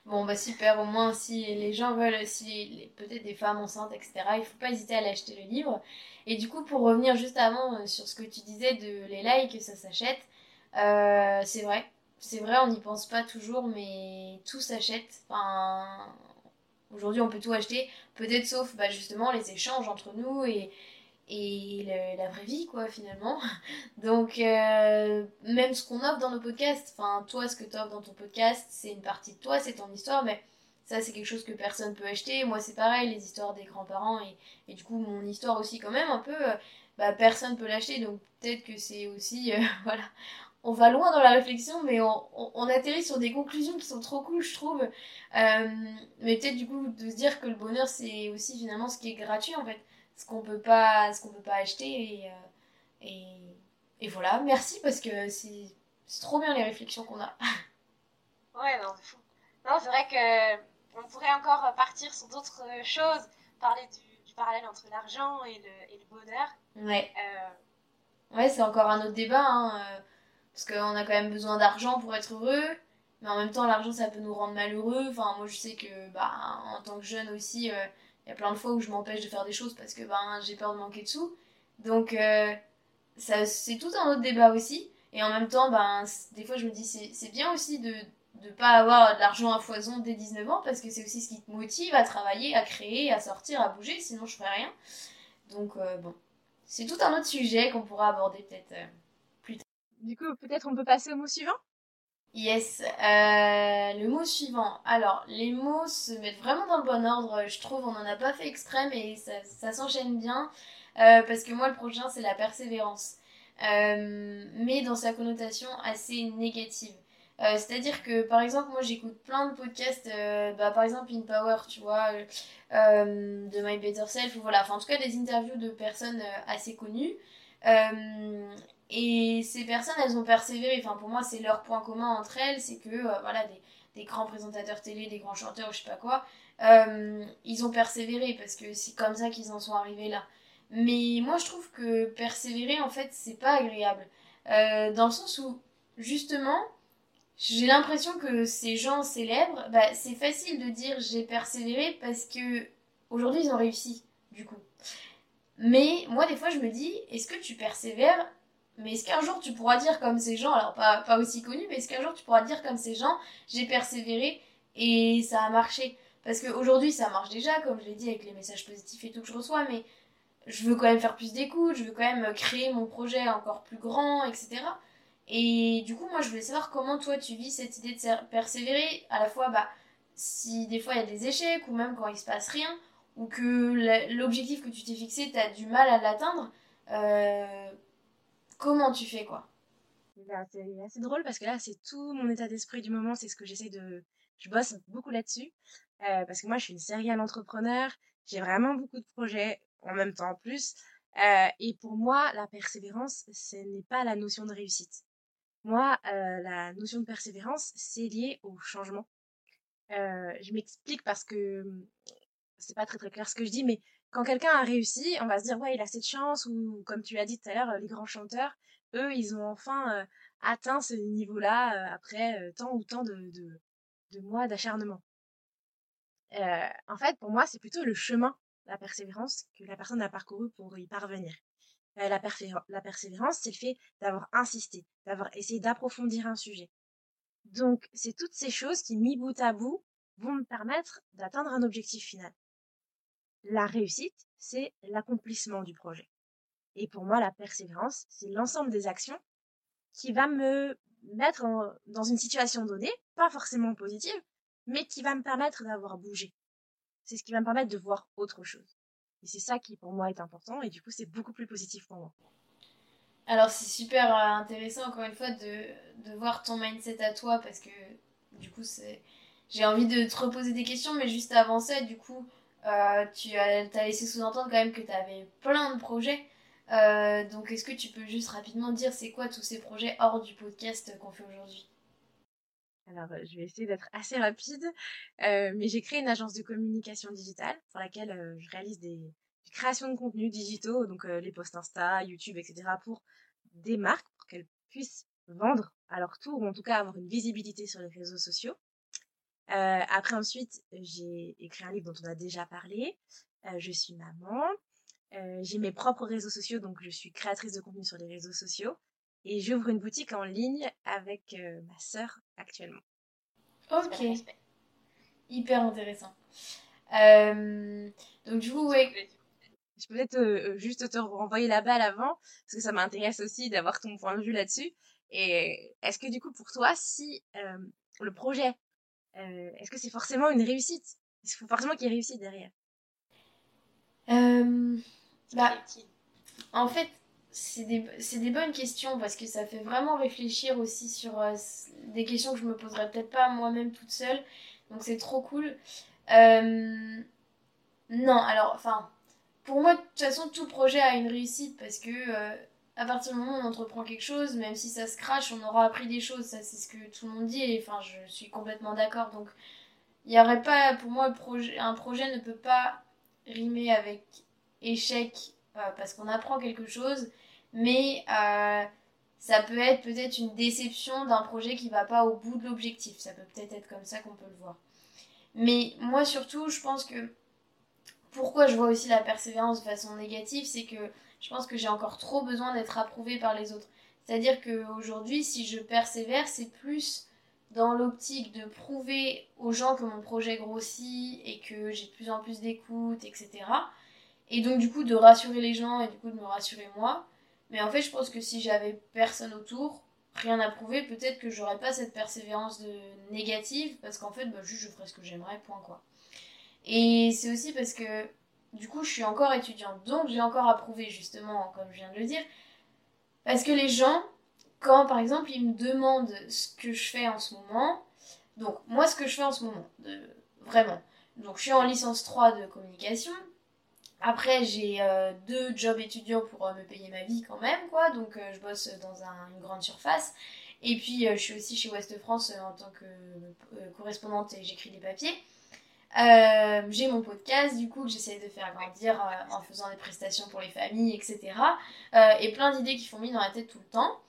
Bon, bah super, au moins si les gens veulent, si peut-être des femmes enceintes, etc., il faut pas hésiter à l'acheter le livre. Et du coup, pour revenir juste avant euh, sur ce que tu disais de les likes, ça s'achète, euh, c'est vrai. C'est vrai, on n'y pense pas toujours, mais tout s'achète. Enfin, aujourd'hui, on peut tout acheter, peut-être sauf bah, justement les échanges entre nous et, et la vraie vie, quoi, finalement. Donc, euh, même ce qu'on offre dans nos podcasts, enfin, toi, ce que tu offres dans ton podcast, c'est une partie de toi, c'est ton histoire, mais ça, c'est quelque chose que personne peut acheter. Moi, c'est pareil, les histoires des grands-parents et, et, du coup, mon histoire aussi, quand même, un peu, euh, bah, personne peut l'acheter, donc peut-être que c'est aussi, euh, voilà. On va loin dans la réflexion, mais on, on, atterrit sur des conclusions qui sont trop cool, je trouve. mais peut-être, du coup, de se dire que le bonheur, c'est aussi finalement ce qui est gratuit, en fait ce qu'on peut pas ce qu'on peut pas acheter et, euh, et, et, voilà. Merci parce que c'est trop bien les réflexions qu'on a. Ouais non c'est fou. Non c'est vrai que on pourrait encore partir sur d'autres choses parler du, du parallèle entre l'argent et le, et le, bonheur. Ouais. Euh... ouais c'est encore un autre débat hein, euh, parce qu'on a quand même besoin d'argent pour être heureux mais en même temps l'argent ça peut nous rendre malheureux. Enfin moi je sais que bah en tant que jeune aussi euh, y a plein de fois où je m'empêche de faire des choses parce que ben, j'ai peur de manquer de sous. Donc, euh, ça, c'est tout un autre débat aussi. Et en même temps, ben, des fois, je me dis, c'est bien aussi de ne pas avoir de l'argent à foison dès 19 ans parce que c'est aussi ce qui te motive à travailler, à créer, à sortir, à bouger. Sinon, je ferais rien. Donc, euh, bon. C'est tout un autre sujet qu'on pourra aborder peut-être euh, plus tard. Du coup, peut-être on peut passer au mot suivant? Yes, euh, le mot suivant. Alors, les mots se mettent vraiment dans le bon ordre, je trouve. On n'en a pas fait exprès, mais ça, s'enchaîne bien. Euh, parce que moi, le prochain, c'est la persévérance. Euh, mais dans sa connotation assez négative. C'est-à-dire que, par exemple, moi, j'écoute plein de podcasts, bah, par exemple, In Power, tu vois, de My Better Self, ou voilà. Enfin, en tout cas, des interviews de personnes assez connues. Et ces personnes, elles ont persévéré. Enfin, pour moi, c'est leur point commun entre elles, c'est que, euh, voilà, des, grands présentateurs télé, des grands chanteurs, je sais pas quoi, euh, ils ont persévéré parce que c'est comme ça qu'ils en sont arrivés là. Mais moi, je trouve que persévérer, en fait, c'est pas agréable. Euh, dans le sens où, justement, j'ai l'impression que ces gens célèbres, bah, c'est facile de dire j'ai persévéré parce que aujourd'hui ils ont réussi, du coup. Mais moi, des fois, je me dis, est-ce que tu persévères mais est-ce qu'un jour tu pourras dire comme ces gens, alors pas, pas aussi connus, mais est-ce qu'un jour tu pourras dire comme ces gens, j'ai persévéré et ça a marché? Parce qu'aujourd'hui ça marche déjà, comme je l'ai dit, avec les messages positifs et tout que je reçois, mais je veux quand même faire plus d'écoute, je veux quand même créer mon projet encore plus grand, etc. Et du coup, moi je voulais savoir comment toi tu vis cette idée de persévérer, à la fois bah, si des fois il y a des échecs, ou même quand il se passe rien, ou que l'objectif que tu t'es fixé, tu as du mal à l'atteindre. Euh, comment tu fais quoi bah, C'est assez drôle parce que là, c'est tout mon état d'esprit du moment, c'est ce que j'essaie de... Je bosse beaucoup là-dessus, euh, parce que moi, je suis une serial entrepreneur, j'ai vraiment beaucoup de projets en même temps en plus, euh, et pour moi, la persévérance, ce n'est pas la notion de réussite. Moi, euh, la notion de persévérance, c'est lié au changement. je m'explique parce que c'est pas très très clair ce que je dis, mais quand quelqu'un a réussi, on va se dire ouais, il a cette chance ou comme tu l'as dit tout à l'heure, les grands chanteurs, eux, ils ont enfin euh, atteint ce niveau-là euh, après euh, tant ou tant de, de, mois d'acharnement. en fait, pour moi, c'est plutôt le chemin, la persévérance que la personne a parcouru pour y parvenir. La, la persévérance, c'est le fait d'avoir insisté, d'avoir essayé d'approfondir un sujet. Donc, c'est toutes ces choses qui, mis bout à bout, vont me permettre d'atteindre un objectif final. La réussite, c'est l'accomplissement du projet. Et pour moi, la persévérance, c'est l'ensemble des actions qui va me mettre dans une situation donnée, pas forcément positive, mais qui va me permettre d'avoir bougé. C'est ce qui va me permettre de voir autre chose. Et c'est ça qui pour moi est important et du coup c'est beaucoup plus positif pour moi. Alors c'est super euh, intéressant encore une fois de, de voir ton mindset à toi parce que du coup c'est j'ai envie de te reposer des questions mais juste avant ça du coup euh, tu as, laissé sous-entendre quand même que tu avais plein de projets. Euh, donc est-ce que tu peux juste rapidement dire c'est quoi tous ces projets hors du podcast qu'on fait aujourd'hui? Alors, je vais essayer d'être assez rapide, euh, mais j'ai créé une agence de communication digitale pour laquelle euh, je réalise des, créations de contenus digitaux, donc euh, les posts Insta, YouTube, etc., pour des marques, pour qu'elles puissent vendre à leur tour, ou en tout cas avoir une visibilité sur les réseaux sociaux. Après, ensuite, j'ai écrit un livre dont on a déjà parlé. je suis maman. j'ai mes propres réseaux sociaux, donc je suis créatrice de contenu sur les réseaux sociaux et j'ouvre une boutique en ligne avec euh, ma sœur actuellement. Ok. Hyper intéressant. Euh, donc du coup, ouais. Je peux peut-être euh, juste te renvoyer la balle avant, parce que ça m'intéresse aussi d'avoir ton point de vue là-dessus. Et est-ce que du coup, pour toi, si le projet, est-ce que c'est forcément une réussite? Est-ce qu'il faut forcément qu'il y ait réussite derrière bah, En fait, c'est des, des, bonnes questions parce que ça fait vraiment réfléchir aussi sur euh, des questions que je me poserais peut-être pas moi-même toute seule. Donc c'est trop cool. Euh, non, alors, enfin, pour moi, de toute façon, tout projet a une réussite parce que euh, à partir du moment où on entreprend quelque chose, même si ça se crache, on aura appris des choses. Ça, c'est ce que tout le monde dit et enfin, je suis complètement d'accord. Donc, il n'y aurait pas, pour moi, un projet ne peut pas rimer avec échec parce qu'on apprend quelque chose mais euh, ça peut être peut-être une déception d'un projet qui va pas au bout de l'objectif. Ça peut peut-être être comme ça qu'on peut le voir. Mais moi surtout, je pense que pourquoi je vois aussi la persévérance de façon négative, c'est que je pense que j'ai encore trop besoin d'être approuvée par les autres. C'est-à-dire qu'aujourd'hui, si je persévère, c'est plus dans l'optique de prouver aux gens que mon projet grossit et que j'ai de plus en plus d'écoute, etc. Et donc du coup de rassurer les gens et du coup de me rassurer moi. Mais en fait, je pense que si j'avais personne autour, rien à prouver, peut-être que j'aurais pas cette persévérance de négative, parce qu'en fait, bah, juste je ferais ce que j'aimerais, point quoi. Et c'est aussi parce que, du coup, je suis encore étudiante, donc j'ai encore à prouver, justement, comme je viens de le dire. Parce que les gens, quand par exemple ils me demandent ce que je fais en ce moment, donc moi ce que je fais en ce moment, vraiment, donc je suis en licence 3 de communication, après, j'ai euh, deux jobs étudiants pour euh, me payer ma vie quand même, quoi. Donc, euh, je bosse dans une grande surface. Et puis, je suis aussi chez Ouest France en tant que correspondante et j'écris des papiers. J'ai mon podcast, du coup, que j'essaie de faire grandir en faisant des prestations pour les familles, etc. et plein d'idées qui font mis dans la tête tout le temps.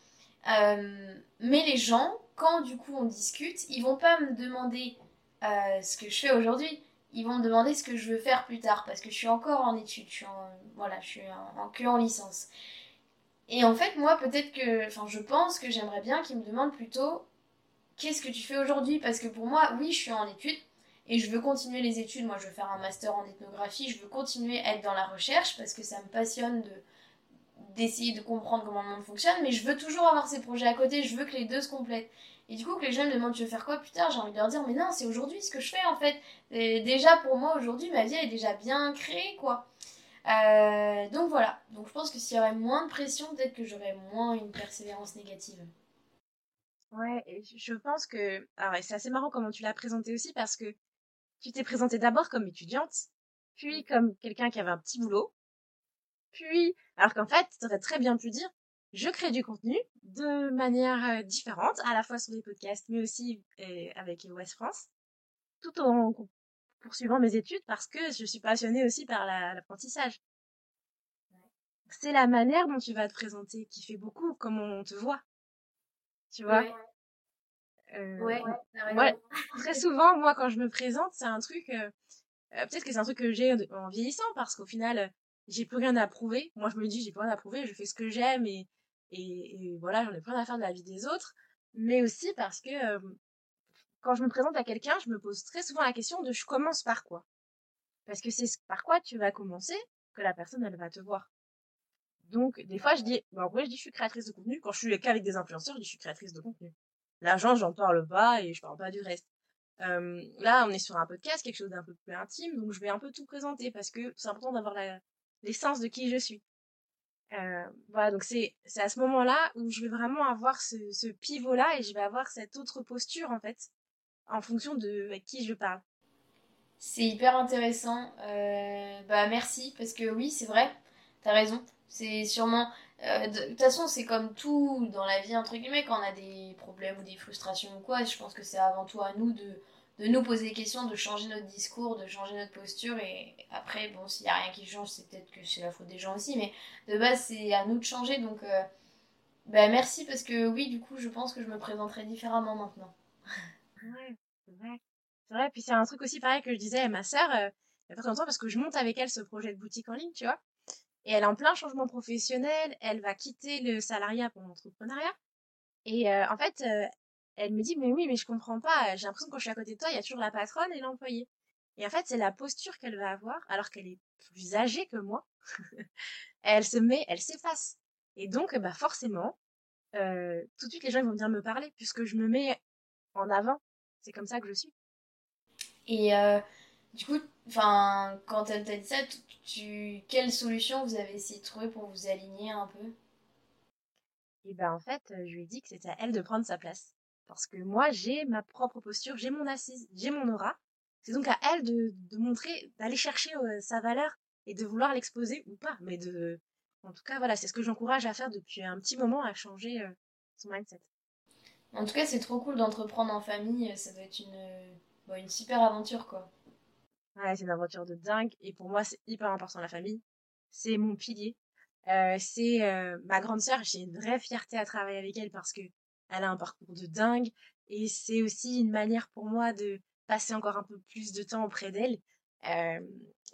mais les gens, quand du coup on discute, ils vont pas me demander ce que je fais aujourd'hui ils vont me demander ce que je veux faire plus tard parce que je suis encore en études, je suis voilà, je suis en, en licence. Et en fait, moi, peut-être que, enfin, je pense que j'aimerais bien qu'ils me demandent plutôt qu'est-ce que tu fais aujourd'hui? Parce que pour moi, oui, je suis en études et je veux continuer les études. Moi, je veux faire un master en ethnographie, je veux continuer à être dans la recherche parce que ça me passionne de d'essayer de comprendre comment le monde fonctionne, mais je veux toujours avoir ces projets à côté, je veux que les deux se complètent. Et du coup, que les jeunes me demandent tu veux faire quoi plus tard, j'ai envie de leur dire mais non, c'est aujourd'hui ce que je fais en fait. déjà pour moi aujourd'hui, ma vie est déjà bien créée quoi. Euh, donc voilà. Donc je pense que s'il y aurait moins de pression, peut-être que j'aurais moins une persévérance négative. Ouais, et je pense que. Alors, c'est assez marrant comment tu l'as présenté aussi parce que tu t'es présentée d'abord comme étudiante, puis comme quelqu'un qui avait un petit boulot, puis. Alors qu'en fait, tu aurais très bien pu dire je crée du contenu de manière euh, différente, à la fois sur les podcasts, mais aussi euh, avec West France, tout en poursuivant mes études parce que je suis passionnée aussi par l'apprentissage. C'est la manière dont tu vas te présenter qui fait beaucoup comment on te voit. Tu vois? Ouais. très souvent, moi, quand je me présente, c'est un truc. Peut-être que c'est un truc que j'ai en vieillissant parce qu'au final, j'ai plus rien à prouver. Moi, je me dis, j'ai plus rien à prouver, je fais ce que j'aime et, et, voilà, j'en ai plus rien à faire de la vie des autres. Mais aussi parce que euh, quand je me présente à quelqu'un, je me pose très souvent la question de je commence par quoi? Parce que c'est par quoi tu vas commencer que la personne, elle va te voir. Donc, des fois, je dis, bah, en vrai, je dis, je suis créatrice de contenu. Quand je suis qu'avec des influenceurs, je dis, je suis créatrice de contenu. L'argent, j'en parle pas et je parle pas du reste. Euh, là, on est sur un podcast, quelque chose d'un peu plus intime, donc je vais un peu tout présenter parce que c'est important d'avoir l'essence de qui je suis. Euh, voilà, donc c'est à ce moment-là où je vais vraiment avoir ce, pivot-là et je vais avoir cette autre posture en fait, en fonction de avec qui je parle. C'est hyper intéressant. Euh, bah merci parce que oui, c'est vrai, t'as raison. C'est sûrement. Euh, de toute façon, c'est comme tout dans la vie, entre guillemets, quand on a des problèmes ou des frustrations ou quoi. Je pense que c'est avant tout à nous de, de nous poser des questions, de changer notre discours, de changer notre posture. Et après, bon, s'il n'y a rien qui change, c'est peut-être que c'est la faute des gens aussi. Mais de base, c'est à nous de changer. Donc, euh, ben merci parce que oui, du coup, je pense que je me présenterai différemment maintenant. c'est vrai. Puis c'est un truc aussi pareil que je disais à ma sœur euh, il y a pas longtemps parce que je monte avec elle ce projet de boutique en ligne, tu vois. Elle est en plein changement professionnel, elle va quitter le salariat pour l'entrepreneuriat. Et euh, en fait, euh, elle me dit, mais oui, mais je comprends pas, j'ai l'impression que quand je suis à côté de toi, il y a toujours la patronne et l'employé. Et en fait, c'est la posture qu'elle va avoir, alors qu'elle est plus âgée que moi. elle se met, elle s'efface. Et donc, bah forcément, euh, tout de suite, les gens vont venir me parler, puisque je me mets en avant. C'est comme ça que je suis. Et du coup, enfin, quand elle t'a dit ça, tu, quelle solution vous avez essayé de trouver pour vous aligner un peu? Et ben en fait, je lui ai dit que c'était à elle de prendre sa place. Parce que moi, j'ai ma propre posture, j'ai mon assise, j'ai mon aura. C'est donc à elle de, de montrer, d'aller chercher euh, sa valeur et de vouloir l'exposer ou pas. Mais de, en tout cas, voilà, c'est ce que j'encourage à faire depuis un petit moment, à changer euh, son mindset. En tout cas, c'est trop cool d'entreprendre en famille. Ça doit être une, bon, une super aventure, quoi. Ouais, c'est une aventure de dingue. Et pour moi, c'est hyper important la famille. C'est mon pilier. Euh, c'est euh, ma grande sœur. J'ai une vraie fierté à travailler avec elle parce que elle a un parcours de dingue. Et c'est aussi une manière pour moi de passer encore un peu plus de temps auprès d'elle. Euh,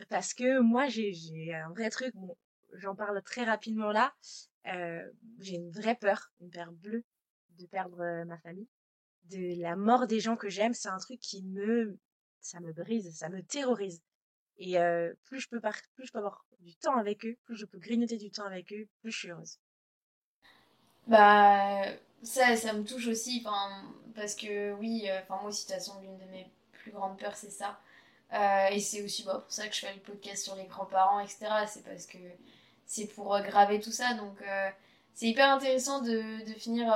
parce que moi, j'ai un vrai truc. Bon, j'en parle très rapidement là. Euh, j'ai une vraie peur, une peur bleue de perdre euh, ma famille. De la mort des gens que j'aime, c'est un truc qui me ça me brise, ça me terrorise. Et plus je peux plus je peux avoir du temps avec eux, plus je peux grignoter du temps avec eux, plus je suis heureuse. Bah ça, ça me touche aussi, parce que oui, moi aussi de toute façon l'une de mes plus grandes peurs c'est ça. Et c'est aussi bah, pour ça que je fais le podcast sur les grands-parents, etc. C'est parce que c'est pour graver tout ça, donc c'est hyper intéressant de finir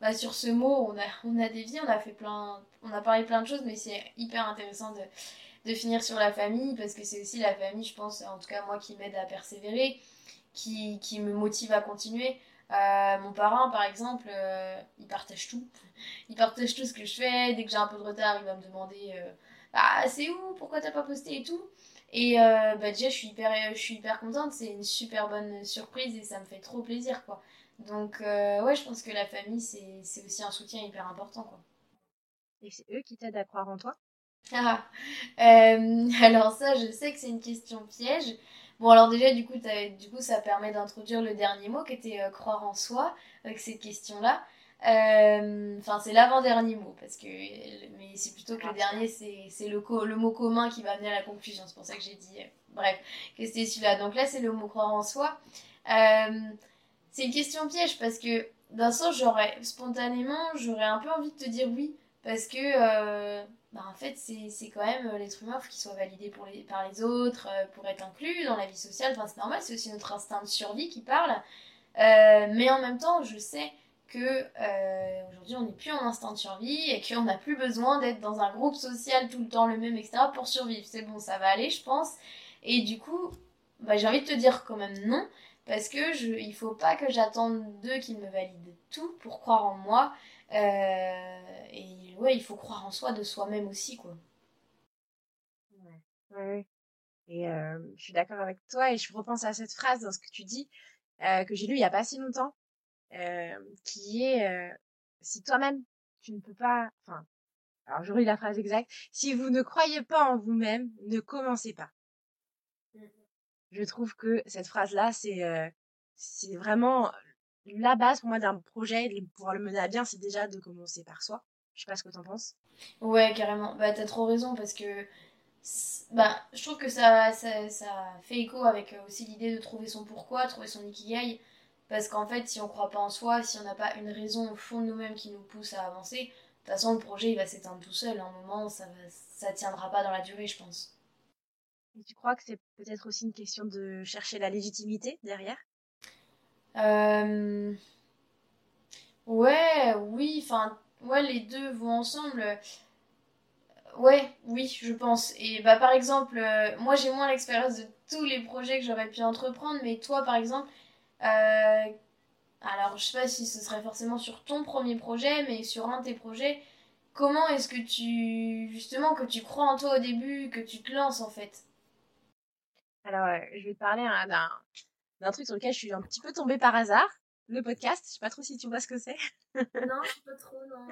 bah, sur ce mot. On a, on a dévié, on a fait plein, on a parlé plein de choses, mais c'est hyper intéressant de, de finir sur la famille parce que c'est aussi la famille, je pense, en tout cas moi, qui m'aide à persévérer, qui, qui me motive à continuer. Euh, mon parent, par exemple, euh, il partage tout. Il partage tout ce que je fais. Dès que j'ai un peu de retard, il va me demander Ah, c'est où? Pourquoi t'as pas posté et tout Et bah, déjà, je suis hyper, je suis hyper contente. C'est une super bonne surprise et ça me fait trop plaisir, quoi. Donc, ouais, je pense que la famille, c'est aussi un soutien hyper important, quoi. Et c'est eux qui t'aident à croire en toi? Ah, euh, alors ça, je sais que c'est une question piège. Bon, alors déjà, du coup, du coup ça permet d'introduire le dernier mot qui était euh, croire en soi, avec cette question-là. Euh, enfin, c'est l'avant-dernier mot, parce que, mais c'est plutôt que le dernier, c'est le, le mot commun qui va amener à la conclusion. C'est pour ça que j'ai dit, bref, que c'était celui-là. Donc là, c'est le mot croire en soi. C'est une question piège, parce que d'un sens, j'aurais, spontanément, j'aurais un peu envie de te dire oui, parce que, euh, bah, en fait, c'est quand même euh, l'être humain, qu'il soit validé par les autres, euh, pour être inclus dans la vie sociale. Enfin, c'est normal, c'est aussi notre instinct de survie qui parle. mais en même temps, je sais que aujourd'hui, on n'est plus en instinct de survie et qu'on n'a plus besoin d'être dans un groupe social tout le temps le même, etc. pour survivre. C'est bon, ça va aller, je pense. Et du coup, bah, j'ai envie de te dire quand même non. Parce que je, il faut pas que j'attende d'eux qu'ils me valident tout pour croire en moi. Euh, et ouais, il faut croire en soi de soi-même aussi, quoi. Ouais. Et euh, je suis d'accord avec toi et je repense à cette phrase dans ce que tu dis, euh, que j'ai lu il y a pas si longtemps, qui est si toi-même tu ne peux pas, enfin, alors je relis la phrase exacte, si vous ne croyez pas en vous-même, ne commencez pas. Je trouve que cette phrase-là, c'est c'est vraiment la base pour moi d'un projet, de pouvoir le mener à bien, c'est déjà de commencer par soi. Je sais pas ce que t'en penses. Ouais, carrément. Bah, t'as trop raison parce que bah, je trouve que ça, ça, ça fait écho avec aussi l'idée de trouver son pourquoi, trouver son ikigai. Parce qu'en fait, si on croit pas en soi, si on n'a pas une raison au fond de nous-mêmes qui nous pousse à avancer, de toute façon, le projet il va s'éteindre tout seul. À un moment, ça va, ça tiendra pas dans la durée, je pense. Tu crois que c'est peut-être aussi une question de chercher la légitimité derrière? Euh... Ouais, oui, enfin, ouais, les deux vont ensemble. Ouais, oui, je pense. Et bah par exemple, euh, moi j'ai moins l'expérience de tous les projets que j'aurais pu entreprendre, mais toi par exemple, euh, alors je sais pas si ce serait forcément sur ton premier projet, mais sur un de tes projets, comment est-ce que tu, justement, que tu crois en toi au début, que tu te lances en fait? Alors, euh, je vais te parler hein, d'un truc sur lequel je suis un petit peu tombée par hasard le podcast. Je sais pas trop si tu vois ce que c'est. non, pas trop, non.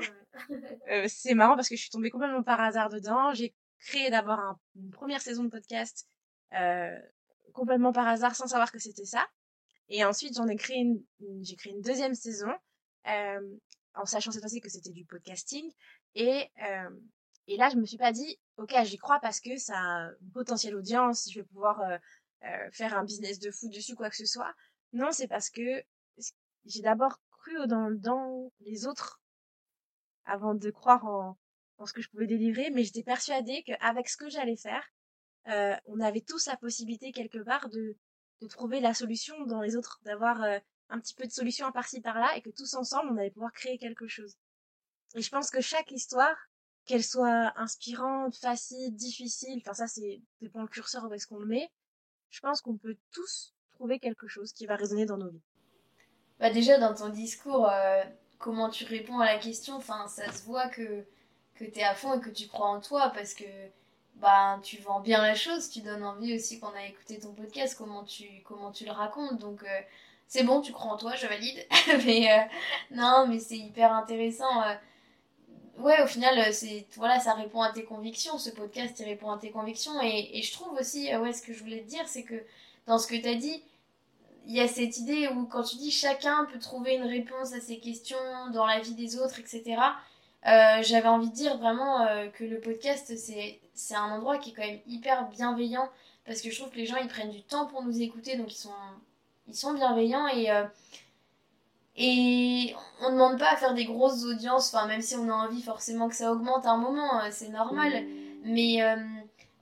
euh, c'est marrant parce que je suis tombée complètement par hasard dedans. J'ai créé d'abord un, une première saison de podcast euh, complètement par hasard sans savoir que c'était ça. Et ensuite, j'en ai créé une, j'ai créé une deuxième saison en sachant cette fois-ci que c'était du podcasting. Et, et là, je me suis pas dit, ok, j'y crois parce que ça a une potentielle audience, je vais pouvoir euh, euh, faire un business de foot dessus, quoi que ce soit. Non, c'est parce que j'ai d'abord cru dans, dans les autres avant de croire en, en ce que je pouvais délivrer, mais j'étais persuadée qu'avec ce que j'allais faire, euh, on avait tous la possibilité quelque part de, de trouver la solution dans les autres, d'avoir euh, un petit peu de solution par-ci par-là, et que tous ensemble, on allait pouvoir créer quelque chose. Et je pense que chaque histoire, qu'elle soit inspirante, facile, difficile, enfin ça c'est dépend le curseur où est-ce qu'on le met, je pense qu'on peut tous trouver quelque chose qui va résonner dans nos vies. Bah déjà dans ton discours, euh, comment tu réponds à la question, enfin ça se voit que que t'es à fond et que tu crois en toi parce que bah tu vends bien la chose, tu donnes envie aussi qu'on a écouté ton podcast, comment tu comment tu le racontes, donc euh, c'est bon, tu crois en toi, je valide. mais euh, non, mais c'est hyper intéressant. Euh. Ouais, au final, c'est voilà, ça répond à tes convictions. Ce podcast, il répond à tes convictions. Et, je trouve aussi, ouais, ce que je voulais te dire, c'est que dans ce que tu as dit, il y a cette idée où quand tu dis chacun peut trouver une réponse à ses questions dans la vie des autres, etc. Euh, j'avais envie de dire vraiment euh, que le podcast c'est un endroit qui est quand même hyper bienveillant parce que je trouve que les gens ils prennent du temps pour nous écouter donc ils sont ils sont bienveillants et euh, et on demande pas à faire des grosses audiences enfin même si on a envie forcément que ça augmente à un moment c'est normal mais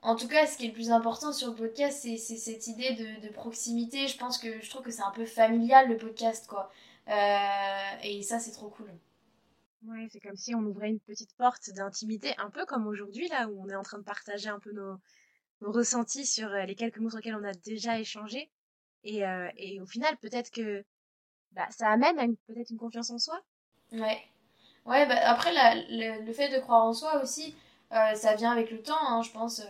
en tout cas, ce qui est le plus important sur le podcast, c'est cette idée de, de, proximité. Je pense que je trouve que c'est un peu familial le podcast, quoi. Euh, et ça, c'est trop cool. Ouais, c'est comme si on ouvrait une petite porte d'intimité, un peu comme aujourd'hui, là, où on est en train de partager un peu nos, nos ressentis sur euh, les quelques mots sur lesquels on a déjà échangé. Et, euh, et au final, peut-être que bah, ça amène peut-être une confiance en soi. Ouais. Ouais, bah, après, le, le, fait de croire en soi aussi, euh, ça vient avec le temps, hein, je pense. Euh,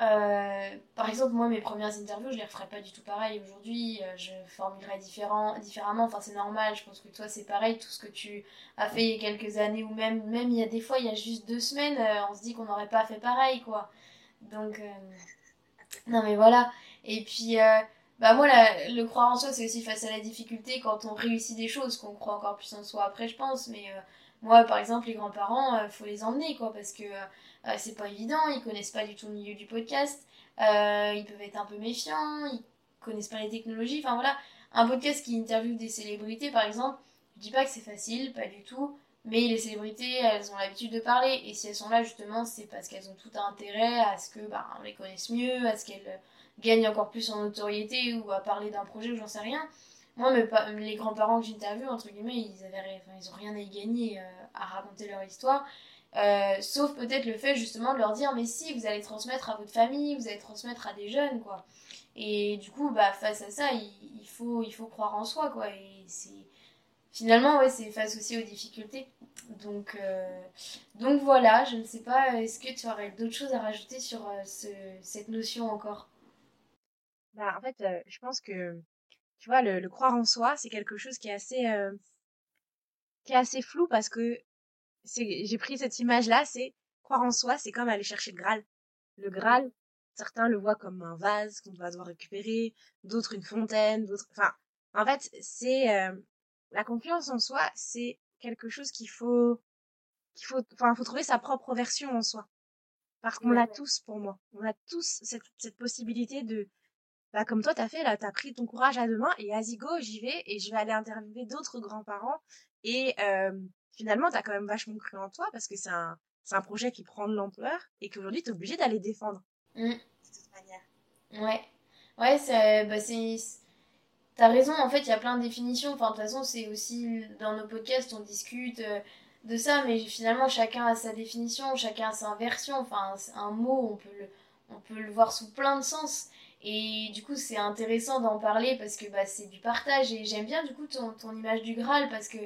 euh, par exemple, moi, mes premières interviews, je les referais pas du tout pareil aujourd'hui. je formulerais différent, différemment. Enfin, c'est normal. Je pense que toi, c'est pareil. Tout ce que tu as fait il y a quelques années, ou même, même il y a des fois, il y a juste deux semaines, on se dit qu'on n'aurait pas fait pareil, quoi. Donc, non, mais voilà. Et puis, bah, moi, la, le croire en soi, c'est aussi face à la difficulté quand on réussit des choses, qu'on croit encore plus en soi après, je pense. Mais moi, par exemple, les grands-parents, euh, faut les emmener, quoi, parce que euh, c'est pas évident, ils connaissent pas du tout le milieu du podcast, euh, ils peuvent être un peu méfiants, ils connaissent pas les technologies, enfin voilà. Un podcast qui interviewe des célébrités, par exemple, je dis pas que c'est facile, pas du tout, mais les célébrités, elles ont l'habitude de parler, et si elles sont là, justement, c'est parce qu'elles ont tout intérêt à ce que, bah, on les connaisse mieux, à ce qu'elles gagnent encore plus en notoriété, ou à parler d'un projet, ou j'en sais rien. Moi, les grands-parents que j'interviewe, entre guillemets, ils, avaient, enfin, rien à y gagner euh, à raconter leur histoire. Euh, sauf peut-être le fait justement de leur dire mais si vous allez transmettre à votre famille, vous allez transmettre à des jeunes quoi. Et du coup bah face à ça il, faut il faut croire en soi quoi et c'est finalement ouais c'est face aussi aux difficultés. Donc euh, donc voilà je ne sais pas est-ce que tu aurais d'autres choses à rajouter sur ce, cette notion encore? Bah en fait je pense que tu vois, le, le croire en soi, c'est quelque chose qui est assez, euh, qui est assez flou parce que c'est, j'ai pris cette image-là, c'est croire en soi, c'est comme aller chercher le Graal. Le Graal, certains le voient comme un vase qu'on va devoir récupérer, d'autres une fontaine, d'autres, enfin, en fait, c'est euh, la confiance en soi, c'est quelque chose qu'il faut, qu'il faut, enfin, faut trouver sa propre version en soi. Parce qu'on l'a tous pour moi. On a tous cette, cette possibilité de, bah, comme toi t'as fait là, t'as pris ton courage à deux mains et vas-y go, j'y vais et je vais aller interviewer d'autres grands-parents et euh, finalement t'as quand même vachement cru en toi parce que c'est un, c'est un projet qui prend de l'ampleur et qu'aujourd'hui t'es obligé d'aller défendre. Mm. De toute manière. Ouais. Ouais, c'est, bah, c'est, t'as raison, en fait il y a plein de définitions, enfin de toute façon c'est aussi dans nos podcasts on discute euh, de ça, mais finalement chacun a sa définition, chacun a sa version, enfin un mot on peut le, on peut le voir sous plein de sens. Et du coup, c'est intéressant d'en parler parce que bah, c'est du partage. Et j'aime bien du coup ton, ton, image du Graal parce que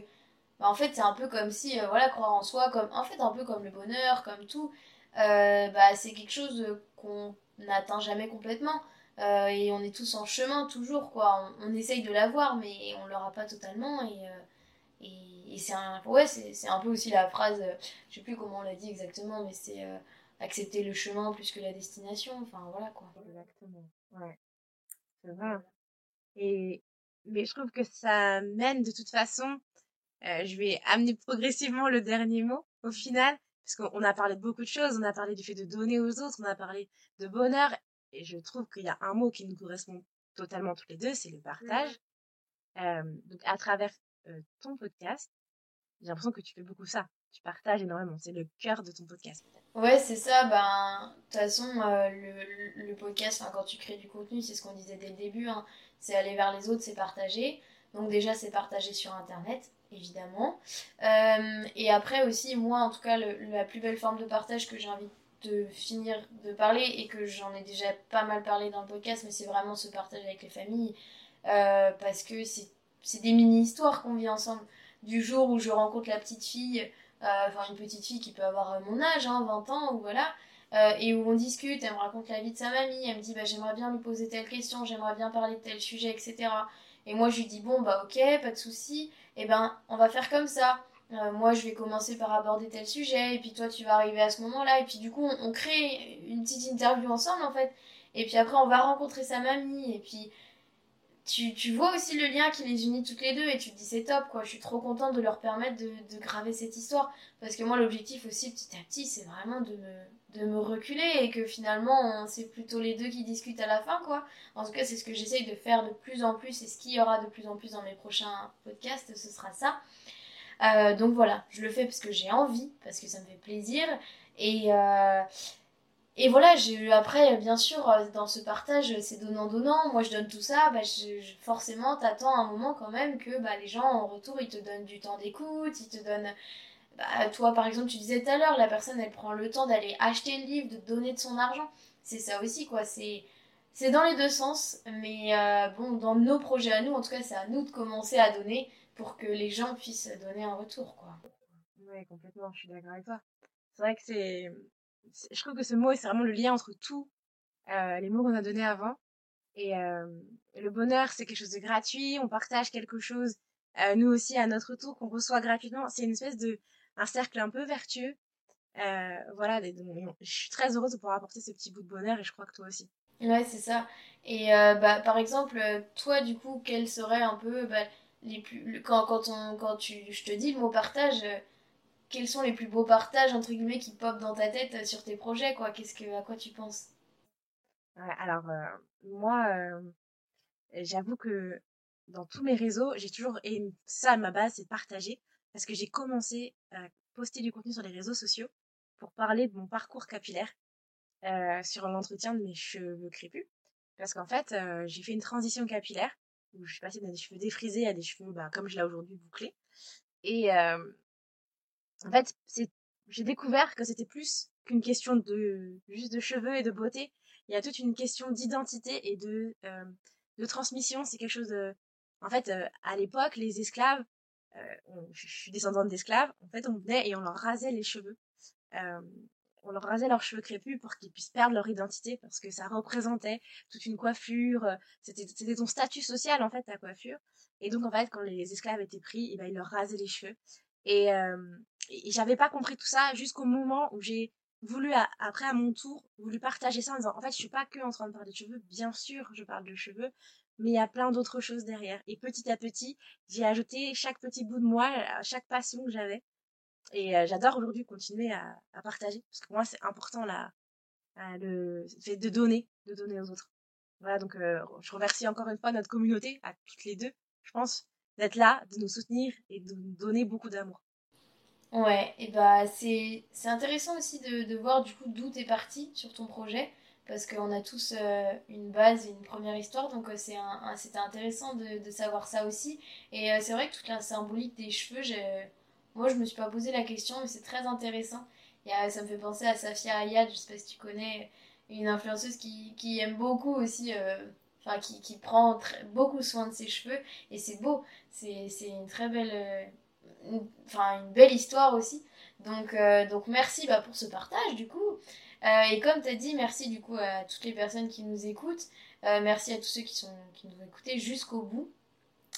bah, en fait, c'est un peu comme si, euh, voilà, croire en soi, comme, en fait, un peu comme le bonheur, comme tout. Euh, bah, c'est quelque chose qu'on n'atteint jamais complètement. Euh, et on est tous en chemin toujours, quoi. On, essaye de l'avoir, mais on l'aura pas totalement. Et, et, c'est un, un peu aussi la phrase, je sais plus comment on l'a dit exactement, mais c'est accepter le chemin plus que la destination. Enfin, voilà quoi. Exactement. Ouais. C'est vrai. Et, mais je trouve que ça mène de toute façon, euh, je vais amener progressivement le dernier mot au final, parce qu'on a parlé de beaucoup de choses, on a parlé du fait de donner aux autres, on a parlé de bonheur, et je trouve qu'il y a un mot qui nous correspond totalement tous les deux, c'est le partage. Euh, donc à travers euh, ton podcast, j'ai l'impression que tu fais beaucoup ça. Tu partages énormément, c'est le cœur de ton podcast. Ouais, c'est ça. Ben, de toute façon, euh, le, le, podcast, quand tu crées du contenu, c'est ce qu'on disait dès le début, hein, c'est aller vers les autres, c'est partager. Donc déjà, c'est partager sur Internet, évidemment. Euh, et après aussi, moi, en tout cas, la plus belle forme de partage que j'ai envie de finir de parler et que j'en ai déjà pas mal parlé dans le podcast, mais c'est vraiment ce partage avec les familles. Euh, parce que c'est des mini-histoires qu'on vit ensemble. Du jour où je rencontre la petite fille enfin une petite fille qui peut avoir euh, mon âge, hein, 20 ans, ou voilà, euh, et où on discute, elle me raconte la vie de sa mamie, elle me dit bah, j'aimerais bien lui poser telle question, j'aimerais bien parler de tel sujet, etc. Et moi je lui dis bon bah ok, pas de souci, et eh ben on va faire comme ça. moi je vais commencer par aborder tel sujet, et puis toi tu vas arriver à ce moment-là, et puis du coup on crée une petite interview ensemble en fait. Et puis après on va rencontrer sa mamie, et puis tu, tu, vois aussi le lien qui les unit toutes les deux et tu te dis c'est top quoi, je suis trop contente de leur permettre de, de graver cette histoire parce que moi l'objectif aussi petit à petit c'est vraiment de me, de me reculer et que finalement c'est plutôt les deux qui discutent à la fin quoi. En tout cas c'est ce que j'essaye de faire de plus en plus et ce qu'il y aura de plus en plus dans mes prochains podcasts ce sera ça. Euh, donc voilà, je le fais parce que j'ai envie, parce que ça me fait plaisir et, euh, et voilà, j'ai après, bien sûr, euh, dans ce partage, c'est donnant-donnant. Moi, je donne tout ça. Bah, forcément, t'attends un moment quand même que bah, les gens, en retour, ils te donnent du temps d'écoute. Ils te donnent... Bah, toi, par exemple, tu disais tout à l'heure, la personne, elle prend le temps d'aller acheter le livre, de donner de son argent. C'est ça aussi, quoi. C'est... C'est dans les deux sens, mais euh, bon, dans nos projets à nous, en tout cas, c'est à nous de commencer à donner pour que les gens puissent donner un retour, quoi. Ouais, complètement, je suis d'accord avec toi. C'est vrai que c'est je trouve que ce mot, c'est vraiment le lien entre tous euh, les mots qu'on a donnés avant. Et euh, le bonheur, c'est quelque chose de gratuit. On partage quelque chose, euh, nous aussi, à notre tour, qu'on reçoit gratuitement. C'est une espèce de un cercle un peu vertueux. Voilà, je suis très heureuse de pouvoir apporter ce petit bout de bonheur et je crois que toi aussi. Ouais, c'est ça. Et bah, par exemple, toi, du coup, quel serait un peu bah, les plus quand quand on quand tu je te dis le mot partage quels sont les plus beaux partages entre guillemets qui popent dans ta tête euh, sur tes projets quoi? Qu'est-ce que à quoi tu penses? Alors euh, moi, euh, j'avoue que dans tous mes réseaux, j'ai toujours et ça ma base c'est partager parce que j'ai commencé à poster du contenu sur les réseaux sociaux pour parler de mon parcours capillaire sur l'entretien de mes cheveux crépus. Parce qu'en fait j'ai fait une transition capillaire où je suis passée des cheveux défrisés à des cheveux bah, comme je l'ai aujourd'hui bouclés. Et en fait, j'ai découvert que c'était plus qu'une question de juste de cheveux et de beauté. Il y a toute une question d'identité et de euh, de transmission. C'est quelque chose de, en fait, euh, à l'époque, les esclaves, euh, je suis descendante d'esclaves. En fait, on venait et on leur rasait les cheveux. Euh, on leur rasait leurs cheveux crépus pour qu'ils puissent perdre leur identité parce que ça représentait toute une coiffure. C'était c'était ton statut social en fait ta coiffure. Et donc en fait, quand les esclaves étaient pris, eh ben ils leur rasaient les cheveux. Et, euh, et j'avais pas compris tout ça jusqu'au moment où j'ai voulu, après à mon tour, voulu partager ça en disant, en fait, je suis pas que en train de parler de cheveux, bien sûr, je parle de cheveux, mais il y a plein d'autres choses derrière. Et petit à petit, j'ai ajouté chaque petit bout de moi, à chaque passion que j'avais. Et euh, j'adore aujourd'hui continuer à, partager, parce que pour moi, c'est important la, le fait de donner, de donner aux autres. Voilà, donc je remercie encore une fois notre communauté, à toutes les deux, je pense, d'être là, de nous soutenir et de nous donner beaucoup d'amour. Ouais, et bah c'est intéressant aussi de, de voir du coup d'où t'es parti sur ton projet parce qu'on a tous euh, une base, une première histoire, donc euh, c'était intéressant de, de, savoir ça aussi. Et euh, c'est vrai que toute la symbolique des cheveux, moi je me suis pas posé la question, mais c'est très intéressant. Et, ça me fait penser à Safia Ayad, je sais pas si tu connais, une influenceuse qui, qui aime beaucoup aussi, enfin qui, qui prend beaucoup soin de ses cheveux, et c'est beau, c'est une très belle, enfin une, belle histoire aussi. Donc, donc merci bah, pour ce partage du coup. Euh, et comme tu as dit, merci du coup à toutes les personnes qui nous écoutent. Euh, merci à tous ceux qui, nous ont écoutés jusqu'au bout.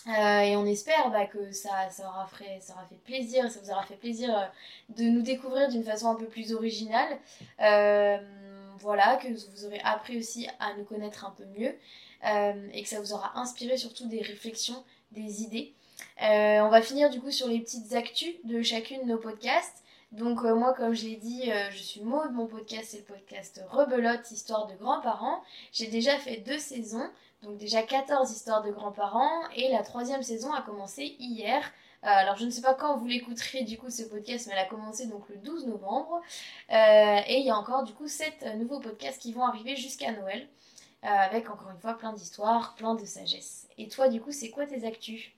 Euh, et on espère bah, que ça, ça, fait, ça aura fait plaisir, ça vous aura fait plaisir de nous découvrir d'une façon un peu plus originale. voilà, que vous aurez appris aussi à nous connaître un peu mieux et que ça vous aura inspiré surtout des réflexions, des idées. On va finir du coup sur les petites actus de chacune de nos podcasts. Donc euh, moi, comme je l'ai dit, euh, je suis Maud, mon podcast c'est le podcast Rebelote, Histoire de grands-parents. J'ai déjà fait deux saisons, donc déjà 14 histoires de grands-parents, et la troisième saison a commencé hier. Euh, alors je ne sais pas quand vous l'écouterez du coup ce podcast, mais elle a commencé donc le 12 novembre. et il y a encore du coup 7 nouveaux podcasts qui vont arriver jusqu'à Noël, avec encore une fois plein d'histoires, plein de sagesse. Et toi du coup, c'est quoi tes actus?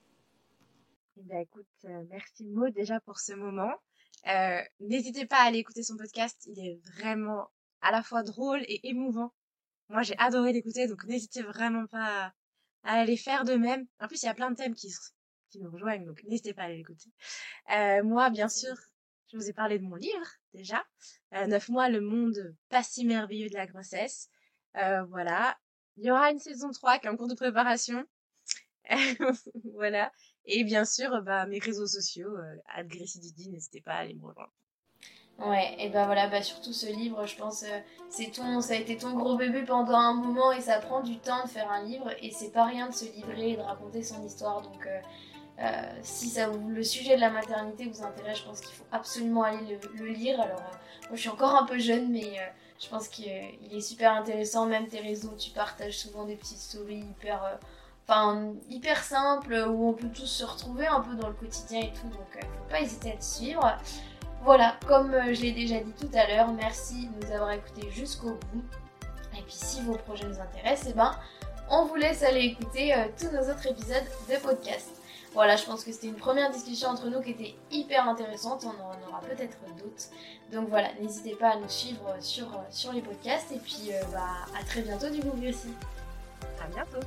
Ben, écoute, merci Maud déjà pour ce moment. Euh, n'hésitez pas à aller écouter son podcast, il est vraiment à la fois drôle et émouvant. Moi, j'ai adoré l'écouter, donc n'hésitez vraiment pas à, aller faire de même. En plus, il y a plein de thèmes qui, qui nous rejoignent, donc n'hésitez pas à aller l'écouter. Euh, moi, bien sûr, je vous ai parlé de mon livre, déjà. Euh, Neuf mois, le monde pas si merveilleux de la grossesse. Euh, voilà. Il y aura une saison 3 qui est en cours de préparation. voilà. Et bien sûr, bah, mes réseaux sociaux, euh, Didi, n'hésitez pas à aller me rejoindre. Ouais, et ben voilà, bah surtout ce livre, je pense, euh, c'est ton, ça a été ton gros bébé pendant un moment et ça prend du temps de faire un livre et c'est pas rien de se livrer et de raconter son histoire. Donc, euh, euh si ça le sujet de la maternité vous intéresse, je pense qu'il faut absolument aller le, lire. Alors, moi je suis encore un peu jeune, mais je pense qu'il est super intéressant. Même tes réseaux, tu partages souvent des petites stories hyper enfin hyper simple où on peut tous se retrouver un peu dans le quotidien et tout donc euh, faut pas hésiter à te suivre voilà comme euh, je l'ai déjà dit tout à l'heure merci de nous avoir écoutés jusqu'au bout et puis si vos projets nous intéressent eh ben on vous laisse aller écouter euh, tous nos autres épisodes de podcast voilà, je pense que c'était une première discussion entre nous qui était hyper intéressante. On en aura peut-être d'autres. Donc voilà, n'hésitez pas à nous suivre sur, sur les podcasts. Et puis bah, à très bientôt du coup, aussi. À bientôt.